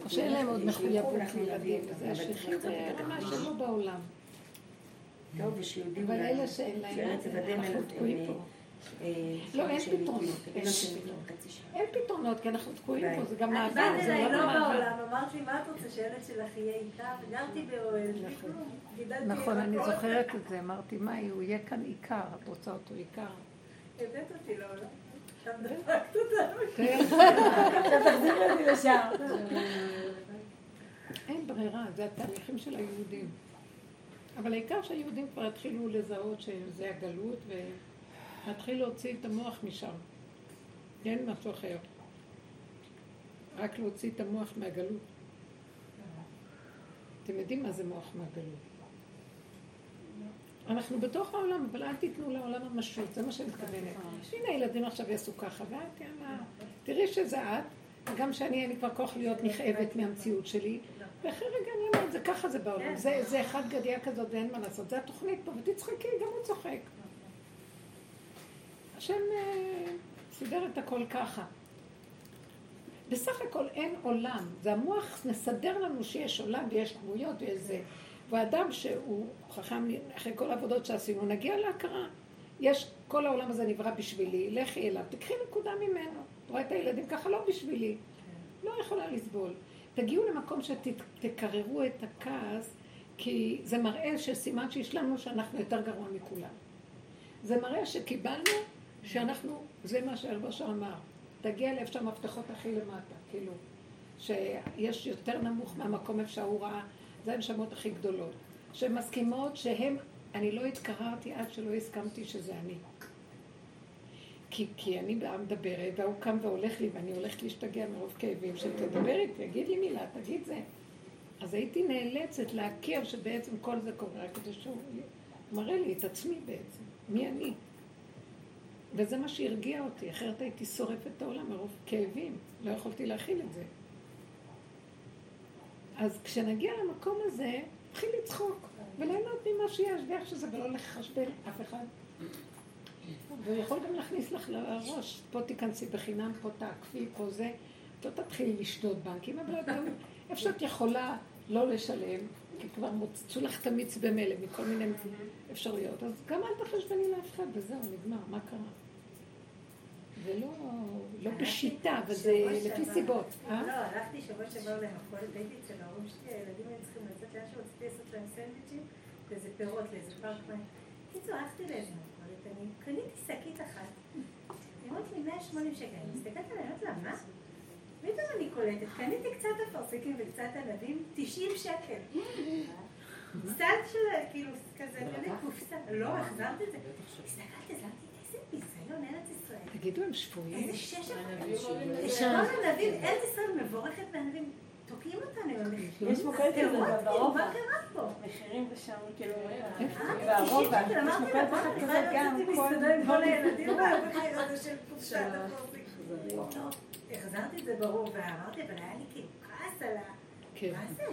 או שאין להם עוד מחויבות לילדים, וזה השליחים ברמה שלו בעולם.
טוב, ושיודעים...
אבל אלה שאין להם, אנחנו תקועים פה. אה, לא, אין פתרונות. אין פתרונות, כי אנחנו תקועים פה, זה גם מעבר,
זה לא בעולם. אמרת לי, מה את רוצה, שהילד שלך יהיה איתה? וגרתי באוהל, נכון,
נכון אני זוכרת את זה, אמרתי, מה, הוא יהיה כאן עיקר, את רוצה אותו עיקר.
הבאת אותי לעולם. עכשיו דפקת אותנו.
כן.
עכשיו תחזירי אותי לשם.
אין ברירה, זה התהליכים של היהודים. אבל העיקר שהיהודים כבר התחילו לזהות שזה הגלות, ולהתחיל להוציא את המוח משם. אין משהו אחר. רק להוציא את המוח מהגלות. אתם יודעים מה זה מוח מהגלות. אנחנו בתוך העולם, אבל אל תיתנו לעולם המשות, זה מה שאני מתכוונת. הנה הילדים עכשיו יעשו ככה, ואת, יאללה, תראי שזה את, וגם שאני, אין לי כבר כוח להיות נכאבת מהמציאות שלי, ואחרי רגע אני אומרת, זה ככה זה בעולם, זה, זה אחד גדיה כזאת ואין מה לעשות, זה התוכנית פה, ותצחקי, גם הוא צוחק. השם אה, סידר את הכל ככה. בסך הכל אין עולם, זה המוח מסדר לנו שיש עולם ויש דמויות ויש זה. ואדם שהוא חכם, אחרי כל העבודות שעשינו, נגיע להכרה. יש, כל העולם הזה נברא בשבילי, לכי אליו, תקחי נקודה ממנו. את רואה את הילדים ככה, לא בשבילי. לא יכולה לסבול. תגיעו למקום שתקררו את הכעס, כי זה מראה שסימן שהשלמנו שאנחנו יותר גרוע מכולם. זה מראה שקיבלנו שאנחנו, זה מה שהרבושר אמר, תגיע לאיפה שהמפתחות הכי למטה, כאילו, שיש יותר נמוך מהמקום איפה שההוא ראה, זה הנשמות הכי גדולות, שהן מסכימות שהן, אני לא התקררתי עד שלא הסכמתי שזה אני. כי, כי אני מדברת, והוא קם והולך לי, ואני הולכת להשתגע מרוב כאבים, שתדבר איתי, תגיד לי מילה, תגיד זה. אז הייתי נאלצת להכיר שבעצם כל זה קורה, כדי שהוא מראה לי את עצמי בעצם, מי אני. וזה מה שהרגיע אותי, אחרת הייתי שורפת את העולם מרוב כאבים, לא יכולתי להכיל את זה. אז כשנגיע למקום הזה, נתחיל לצחוק וליהנות ממה שיש, ואיך שזה, ולא לחשבן אף אחד. והוא יכול גם להכניס לך לראש, פה תיכנסי בחינם, פה תעקפי, פה זה. לא תתחילי לשדוד בנקים, אבל גם איפה שאת יכולה לא לשלם, כי כבר מוצצו לך את המיץ במילא מכל מיני אפשרויות, אז גם אל תחשבני לאף אחד, וזהו, נגמר, מה קרה? ולא לא בשיטה, אבל זה לפי סיבות.
אה? לא, הלכתי שבוע שעבר למכולת, הייתי אצל ההורים שלי, הילדים היו צריכים לצאת לאן שרציתי לעשות להם סנדוויצ'ים, ואיזה פירות לאיזה פארק מים. בקיצור, הלכתי לאיזה מכולת, אני קניתי שקית אחת, היא אומרת לי 180 שקל, אני מסתכלת עליה, אני אומרת לה, מה? פתאום אני קולטת, קניתי קצת אפרסקים וקצת ענבים, 90 שקל. סל של, כאילו, כזה, קניתי קופסה, לא, החזרתי את זה. הסתכלתי, אמרתי, איזה ביזיון ארץ ישראל.
תגידו, הם שפויים?
איזה שש יש כל ענבים, ארץ ישראל מבורכת בענבים. תוקעים אותנו.
יש מוקד כזה ברובע.
מה קרה פה?
מחירים בשם, כאילו, והרובע, יש מוקד אחד כזה גם,
כל הילדים והמחיר הזה של קופסת החזרתי את זה ברור, ואמרתי, אבל היה לי כאילו כעס על ה...
כן.
מה זה?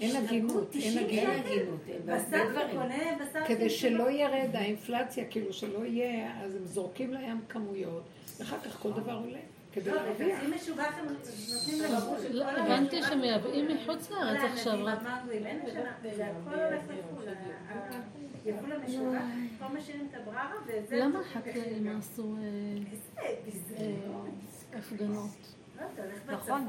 אין הגינות, אין הגינות.
בשר קונה בשר...
כדי שלא ירד האינפלציה, כאילו שלא יהיה, אז הם זורקים לים כמויות, ואחר כך כל דבר עולה.
לא. אם משוגע הם נותנים לבחור של כל
הבנתי שמייבאים מחוץ לארץ עכשיו רק.
זה הכל הולך לחו"ל. יבוא למשוגע, פה משאירים את הבררה וזה...
למה החקלאים עשו הפגנות?
נכון,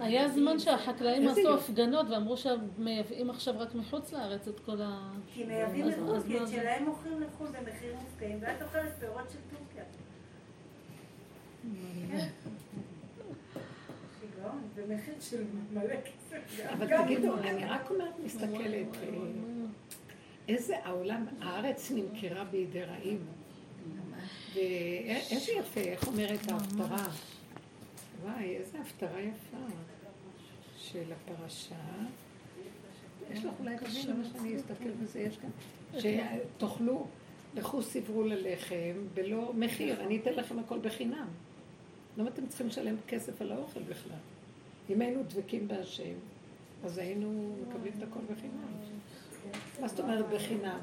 היה זמן שהחקלאים עשו הפגנות ואמרו שמייבאים עכשיו רק מחוץ לארץ את כל ה...
כי מייבאים לחו"ל, כי את שלהם מוכרים לחו"ל במחירים מופקעים, ואת אוכלת פירות של טורקיה. במחיר של מלא כסף.
אבל תגידו, אני רק אומרת, מסתכלת, איזה העולם, הארץ נמכרה בידי רעים. ואיזה יפה, איך אומרת ההפטרה? וואי, איזה הפטרה יפה של הפרשה. יש לך אולי תבין למה שאני אסתכל בזה, יש כאן. שתאכלו, לכו סברו ללחם בלא מחיר, אני אתן לכם הכל בחינם. למה אתם צריכים לשלם כסף על האוכל בכלל? אם היינו דבקים בהשם, אז היינו מקבלים את הכל בחינם. מה זאת אומרת בחינם?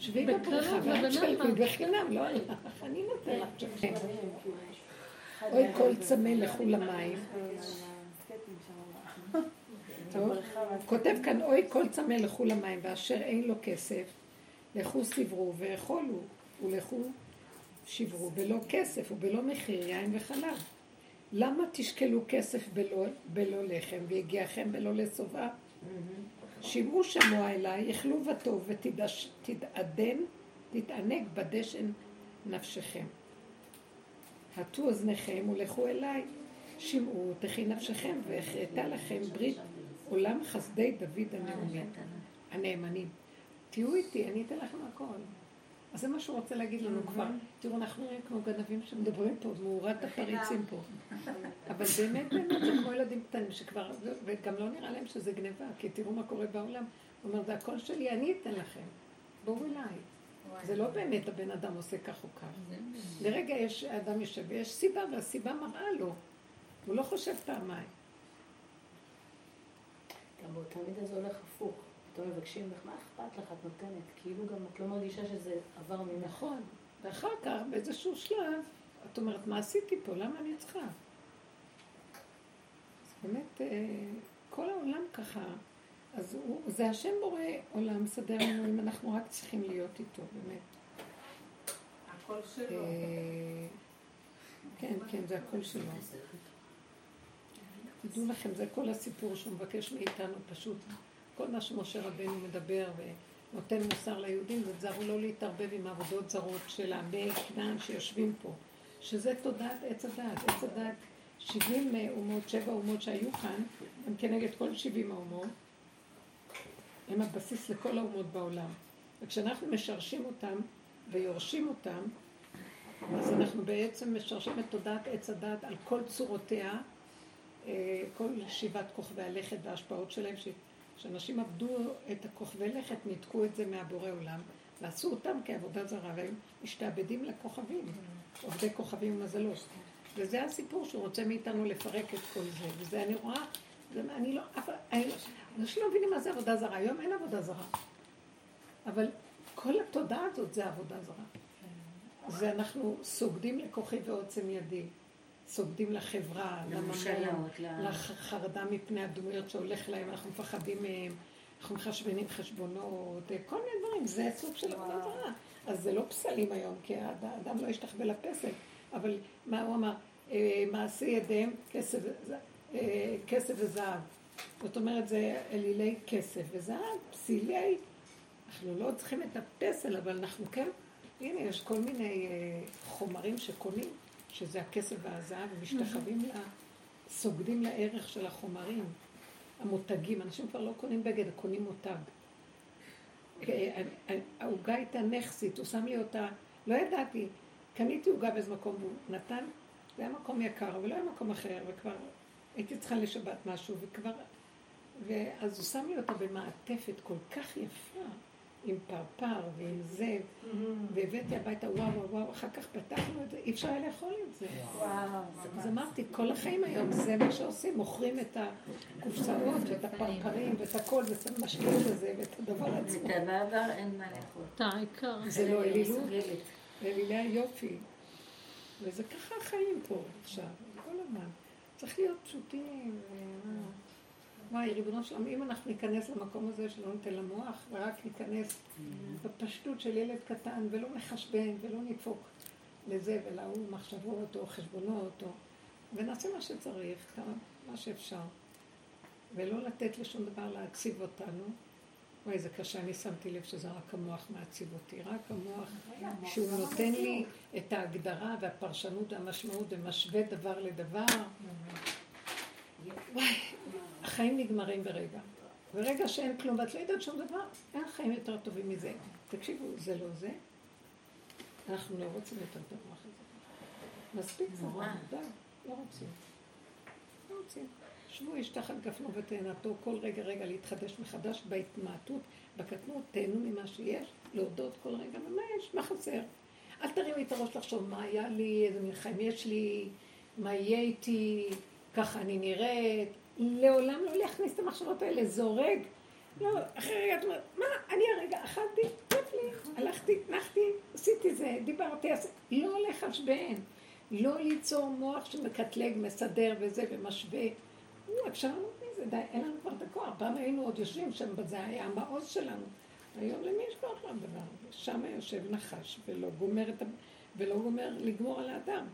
שבי בבריכה ואל תשלמי בחינם, לא הלך, אני נותן לך שקל. אוי כל צמא לכו למים. טוב, כותב כאן אוי כל צמא לכו למים ואשר אין לו כסף, לכו סברו ואכולו ולכו שברו בלא כסף ובלא מחיר יין וחלב. למה תשקלו כסף בלא, בלא לחם והגיעכם בלא לשובעה? שמעו שמוע אליי, יאכלו וטוב ותתעדן, תתענג בדשן נפשכם. הטו אוזניכם ולכו אליי, שמעו תחי נפשכם והחרטה לכם ברית עולם חסדי דוד הנאומים, הנאמנים. תהיו איתי, אני אתן לכם הכל. אז זה מה שהוא רוצה להגיד לנו כבר. תראו, אנחנו נראים כמו גנבים שמדברים פה, מאורת הפריצים פה. אבל באמת, באמת, זה כמו ילדים קטנים שכבר, וגם לא נראה להם שזה גניבה, כי תראו מה קורה בעולם. הוא אומר, זה הכל שלי, אני אתן לכם. בואו אליי. זה לא באמת הבן אדם עושה כך או כך. לרגע יש, אדם יושב ויש סיבה, והסיבה מראה לו. הוא לא חושב פעמיים.
גם באותה מידה זה הולך הפוך. פתאום מבקשים ממך, מה אכפת לך, את נותנת? כאילו גם את לא מרגישה שזה עבר ממך.
נכון. ואחר כך, באיזשהו שלב, את אומרת, מה עשיתי פה? למה אני צריכה? אז באמת, אה, כל העולם ככה. אז הוא, זה השם בורא עולם מסדר לנו אם אנחנו רק צריכים להיות איתו, באמת.
הכל שלו.
אה, כן, כן, זה הכל שלו. תדעו לכם, זה כל הסיפור שהוא מבקש מאיתנו פשוט. כל מה שמשה רבנו מדבר ונותן מוסר ליהודים, זה תזהרו לא להתערבב עם עבודות זרות של עמי כנען שיושבים פה. שזה תודעת עץ הדעת. עץ הדעת, 70 אומות, שבע אומות שהיו כאן, הם כנגד כל 70 האומות. הם הבסיס לכל האומות בעולם. וכשאנחנו משרשים אותם ויורשים אותם, אז אנחנו בעצם משרשים את תודעת עץ הדת על כל צורותיה, אה, כל שבעת כוכבי הלכת וההשפעות שלהם, שאנשים עבדו את הכוכבי לכת, ניתקו את זה מהבורא עולם, ועשו אותם כעבודה זרה, והם משתעבדים לכוכבים, עובדי כוכבים ומזלות. וזה הסיפור שהוא רוצה מאיתנו לפרק את כל זה. וזה אני רואה, זה, אני לא, אבל, אני, אנשים לא מבינים מה זה עבודה זרה. היום אין עבודה זרה. אבל כל התודעה הזאת זה עבודה זרה. ואנחנו סוגדים לכוחי ועוצם ידי. סוגדים לחברה, לממון, לחרדה מפני הדמויות שהולך להם, אנחנו מפחדים מהם, אנחנו מחשבנים חשבונות, כל מיני דברים, זה סוג של עבודה זרה. אז זה לא פסלים היום, כי האדם לא ישתחווה לפסל, אבל מה הוא אמר? אה, מעשי ידיהם כסף, אה, כסף וזהב. זאת אומרת, זה אלילי כסף וזהב, פסילי. אנחנו לא צריכים את הפסל, אבל אנחנו כן, הנה, יש כל מיני אה, חומרים שקונים. שזה הכסף והזהב, ומשתחווים לה, סוגדים לערך של החומרים, המותגים. אנשים כבר לא קונים בגד, קונים מותג. העוגה הייתה נכסית, הוא שם לי אותה, לא ידעתי, קניתי עוגה באיזה מקום, והוא נתן, זה היה מקום יקר, אבל לא היה מקום אחר, וכבר הייתי צריכה לשבת משהו, וכבר, ואז הוא שם לי אותה במעטפת כל כך יפה. עם פרפר ועם זה, והבאתי הביתה, וואו, וואו, וואו, אחר כך פתחנו את זה, אי אפשר היה לאכול את זה. אז אמרתי, כל החיים היום זה מה שעושים, מוכרים את הקופסאות ואת הפרפרים ואת הכל, ומשקיעים בזה ואת הדבר עצמו.
את המעבר אין מה לאכול.
זה לא אלילות, זה אלילי היופי. וזה ככה החיים פה עכשיו, כל הזמן. צריך להיות פשוטים. וואי, ריבונו שלום, אם אנחנו ניכנס למקום הזה שלא ניתן למוח, ורק ניכנס בפשטות של ילד קטן, ולא מחשבן, ולא נדפוק לזה ולהוא מחשבות או חשבונות, או... ונעשה מה שצריך, כמה, מה שאפשר. ולא לתת לשום דבר להציב אותנו. וואי, זה קשה, אני שמתי לב שזה רק המוח מעציב אותי. רק המוח, שהוא נותן לי את ההגדרה והפרשנות והמשמעות ומשווה דבר לדבר. וואי, החיים נגמרים ברגע. ברגע שאין כלום ואת לא יודעת שום דבר, אין חיים יותר טובים מזה. תקשיבו, זה לא זה. אנחנו לא רוצים יותר את המוח הזה. מספיק כבר, די, לא רוצים. לא רוצים. שבו יש תחת גפנו ותאנתו כל רגע רגע להתחדש מחדש בהתמעטות, בקטנות, תהנו ממה שיש, להודות כל רגע, ומה יש, מה חסר. אל תרימי את הראש לחשוב מה היה לי, איזה חיים יש לי, מה יהיה איתי, ככה אני נראית, לעולם לא להכניס את המחשבות האלה, זורק. לא, אחרי רגע את אומרת, מה, אני הרגע אכלתי, כיף לי, הלכתי, נחתי, עשיתי זה, דיברתי, עשיתי, לא לחשבן, לא ליצור מוח שמקטלג, מסדר וזה, ומשווה. אפשר לענות מזה, די, אין לנו כבר את הכוח. פעם היינו עוד יושבים שם, זה היה המעוז שלנו. היום למי יש כוח לדבר הזה? שם יושב נחש ולא גומר את. ולא גומר לגמור על האדם.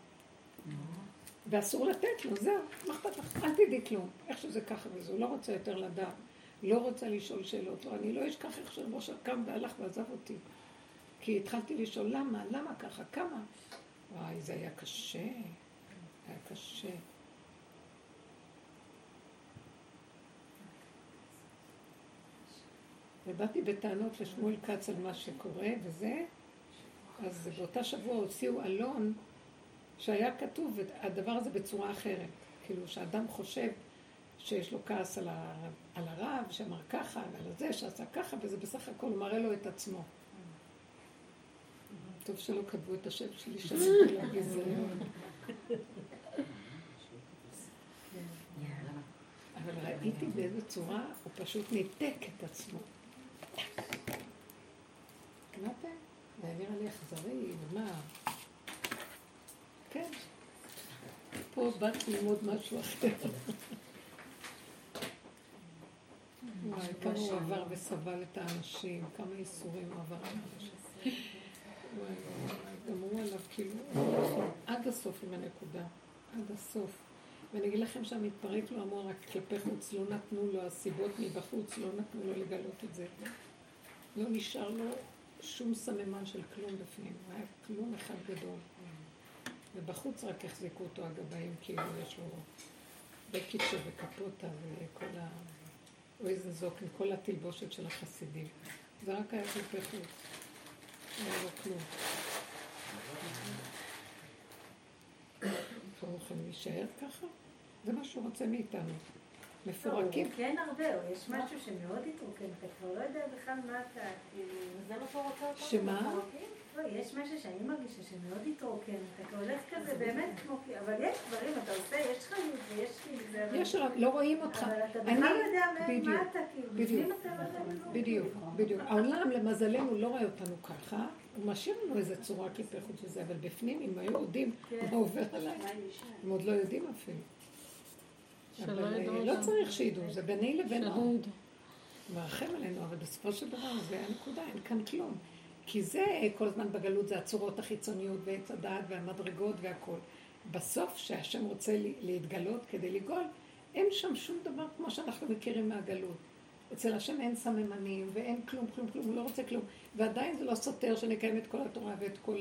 ואסור לתת לו, זהו, מה אכפת לך? אל תדעי כלום. איך שזה ככה וזהו, לא רוצה יותר לדעת. לא רוצה לשאול שאלות. לא, אני לא אשכח איך שמשה קם והלך ועזב אותי. כי התחלתי לשאול למה, למה ככה, כמה? וואי, זה היה קשה, היה קשה. ובאתי בטענות לשמואל כץ על מה שקורה וזה, אז באותה שבוע הוציאו אלון שהיה כתוב הדבר הזה בצורה אחרת. כאילו שאדם חושב שיש לו כעס על, הרב, על הרב, שאמר ככה, ועל זה, שעשה ככה, וזה בסך הכל מראה לו את עצמו. טוב שלא כתבו את השם שלי שם בביזיון. אבל ראיתי באיזה צורה הוא פשוט ניתק את עצמו. קלטתם? זה נראה לי אכזרי, ומה? כן. פה באת ללמוד משהו אחר. וואי, כמה הוא עבר וסבל את האנשים, כמה ייסורים עבר על האנשים. גמרו עליו כאילו, עד הסוף עם הנקודה, עד הסוף. ואני אגיד לכם שהמתפרק לו המוח רק כלפי חוץ, לא נתנו לו הסיבות מבחוץ, לא נתנו לו לגלות את זה. לא נשאר לו שום סממן של כלום בפנים, היה כלום אחד גדול. ובחוץ רק החזיקו אותו הגבאים, כאילו יש לו בקיצ'ה וקפוטה וכל ה... או איזה זוק עם כל התלבושת של החסידים. זה רק היה כלפי חוץ. לא היה לו כלום. אנחנו יכולים להישאר ככה? זה מה שהוא רוצה מאיתנו. מפורקים.
כן הרבה, יש משהו שמאוד התרוקן, אתה כבר לא יודע בכלל מה אתה, כאילו, זה מה שהוא רוצה אותו.
שמה?
לא, יש משהו שאני מרגישה שמאוד התרוקן, אתה הולך כזה באמת כמו, אבל יש דברים, אתה עושה, יש חיות ויש כאילו,
יש, לא רואים אותך.
אבל אתה בכלל לא יודע מה אתה, כאילו, לא.
בדיוק, בדיוק. העולם למזלנו לא רואה אותנו ככה, הוא משאיר לנו איזה צורה כלפי חוץ וזה, אבל בפנים, אם היו יודעים
כן.
מה עובר עליי, הם עוד לא יודעים אפילו. אבל אה, לא צריך שידעו, זה ביני לבינו. מרחם עלינו, אבל בסופו של דבר זה הנקודה, אין כאן כלום. כי זה כל הזמן בגלות, זה הצורות החיצוניות ועץ הדעת והמדרגות והכל. בסוף, שהשם רוצה להתגלות כדי לגאול, אין שם שום דבר כמו שאנחנו מכירים מהגלות. אצל השם אין סממנים ואין כלום, כלום, כלום, הוא לא רוצה כלום. ועדיין זה לא סותר שנקיים את כל התורה ואת כל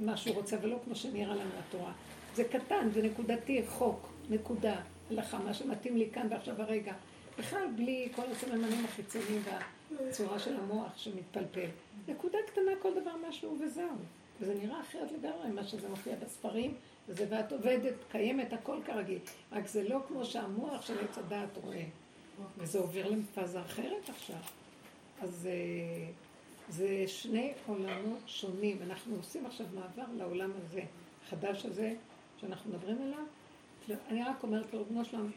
מה שהוא רוצה, ולא כמו שנראה לנו התורה. זה קטן, זה נקודתי, חוק, נקודה, הלכה, מה שמתאים לי כאן ועכשיו הרגע. בכלל בלי כל הסממנים החיצוניים והצורה של המוח שמתפלפל. נקודה קטנה, כל דבר משהו וזהו. וזה נראה אחרת לגמרי ממה שזה מופיע בספרים, וזה ואת עובדת, קיימת, הכל כרגיל. רק זה לא כמו שהמוח של עץ הדעת רואה. וזה עובר לפאזה אחרת עכשיו. אז אה, זה שני עולמות שונים. אנחנו עושים עכשיו מעבר לעולם הזה, החדש הזה, שאנחנו מדברים עליו. אני רק אומרת לו, בנו שלום,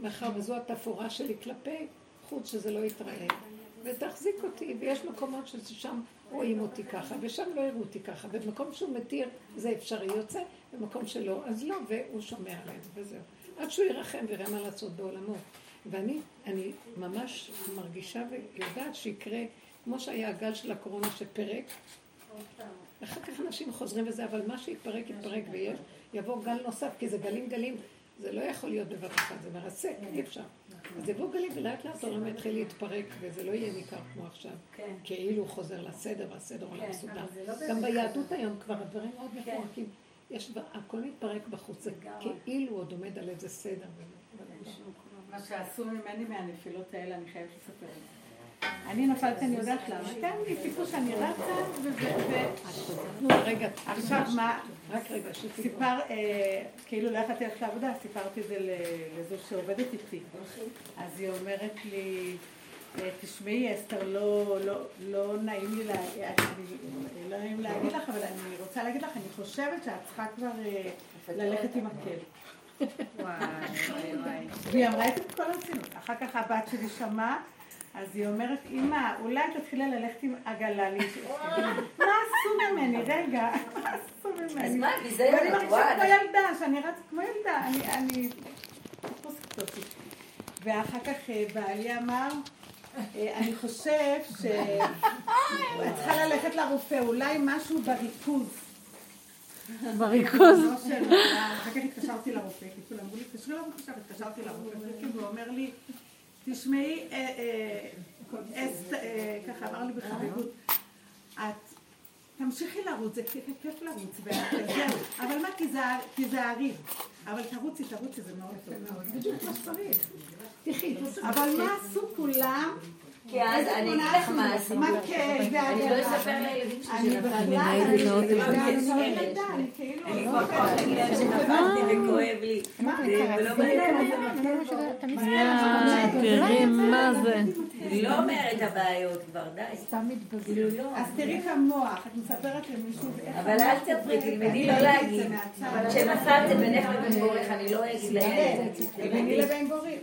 מאחר וזו התפאורה שלי כלפי חוץ, שזה לא יתראה. ותחזיק אותי, ויש מקומות ששם רואים אותי ככה, ושם לא יראו אותי ככה, ובמקום שהוא מתיר זה אפשרי יוצא, במקום שלא, אז לא, והוא שומע עליהם, וזהו. עד שהוא ירחם ויראה מה לעשות בעולמו. ואני אני ממש מרגישה ויודעת שיקרה, כמו שהיה הגל של הקורונה שפרק, אחר כך אנשים חוזרים וזה, אבל מה שיתפרק, יתפרק ויש, יבוא גל נוסף, כי זה גלים גלים, זה לא יכול להיות בבת אחת, זה מרסק, אי אפשר. אז יבואו גלים ולאט לאט העולם יתחיל להתפרק, וזה לא יהיה ניכר כמו עכשיו. כאילו הוא חוזר לסדר, והסדר עולם מסודר. גם ביהדות היום כבר הדברים מאוד מפורקים. יש, הכל מתפרק בחוץ, זה כאילו עוד עומד על איזה סדר.
מה שעשו ממני מהנפילות האלה, אני חייבת לספר זה. אני נפלתי, אני יודעת למה. כן, הפסיקו שאני רצה, ו...
רגע,
עכשיו מה?
רק רגע,
סיפר, כאילו לא יכולתי ללכת לעבודה, סיפרתי את זה לזו שעובדת איתי. אז היא אומרת לי, תשמעי אסתר, לא, לא, לא נעים לי להגיד, לא נעים להגיד לך, אבל אני רוצה להגיד לך, אני חושבת שאת צריכה כבר ללכת עם מקל. וואי, וואי, וואי. והיא אמרה את זה בכל הרצינות. אחר כך הבת שלי שמעה. אז היא אומרת, אמא, אולי תתחילה ללכת עם עגלה לי. מה עשו ממני? רגע, מה עשו ממני?
אז מה, ביזיון,
ואני מרגישה כמו ילדה, שאני רצת כמו ילדה, אני... ואחר כך בעלי אמר, אני חושב שאת צריכה ללכת לרופא, אולי משהו בריכוז.
בריכוז.
אחר כך התקשרתי לרופא, כי כולם אמרו לי, תתקשרי לרופא, התקשרתי לרופא, והוא אומר לי, תשמעי, ככה אמר לי בחביבות, את תמשיכי לרוץ, זה כיף לרוץ, וזהו. אבל מה, תיזהרי. אבל תרוצי, תרוצי, זה מאוד טוב.
בדיוק מה שצריך. תחי,
אבל מה עשו כולם?
כי אז אני אגיד לך מה עשיתי.
מה כן,
אני לא אספר לילדים שלי. אני כבר כבר שנפלתי וכואב לי. ולא בא
תראי מה זה.
לא אומרת הבעיות כבר, די.
סתם מתבזבז.
אז תראי כמוח, את מספרת למישהו...
אבל אל תספרי, תלמדי לא להגיד. כשנפלתם בינך לבין בורך, אני לא אגיד לילד.
ביני לבין גורי.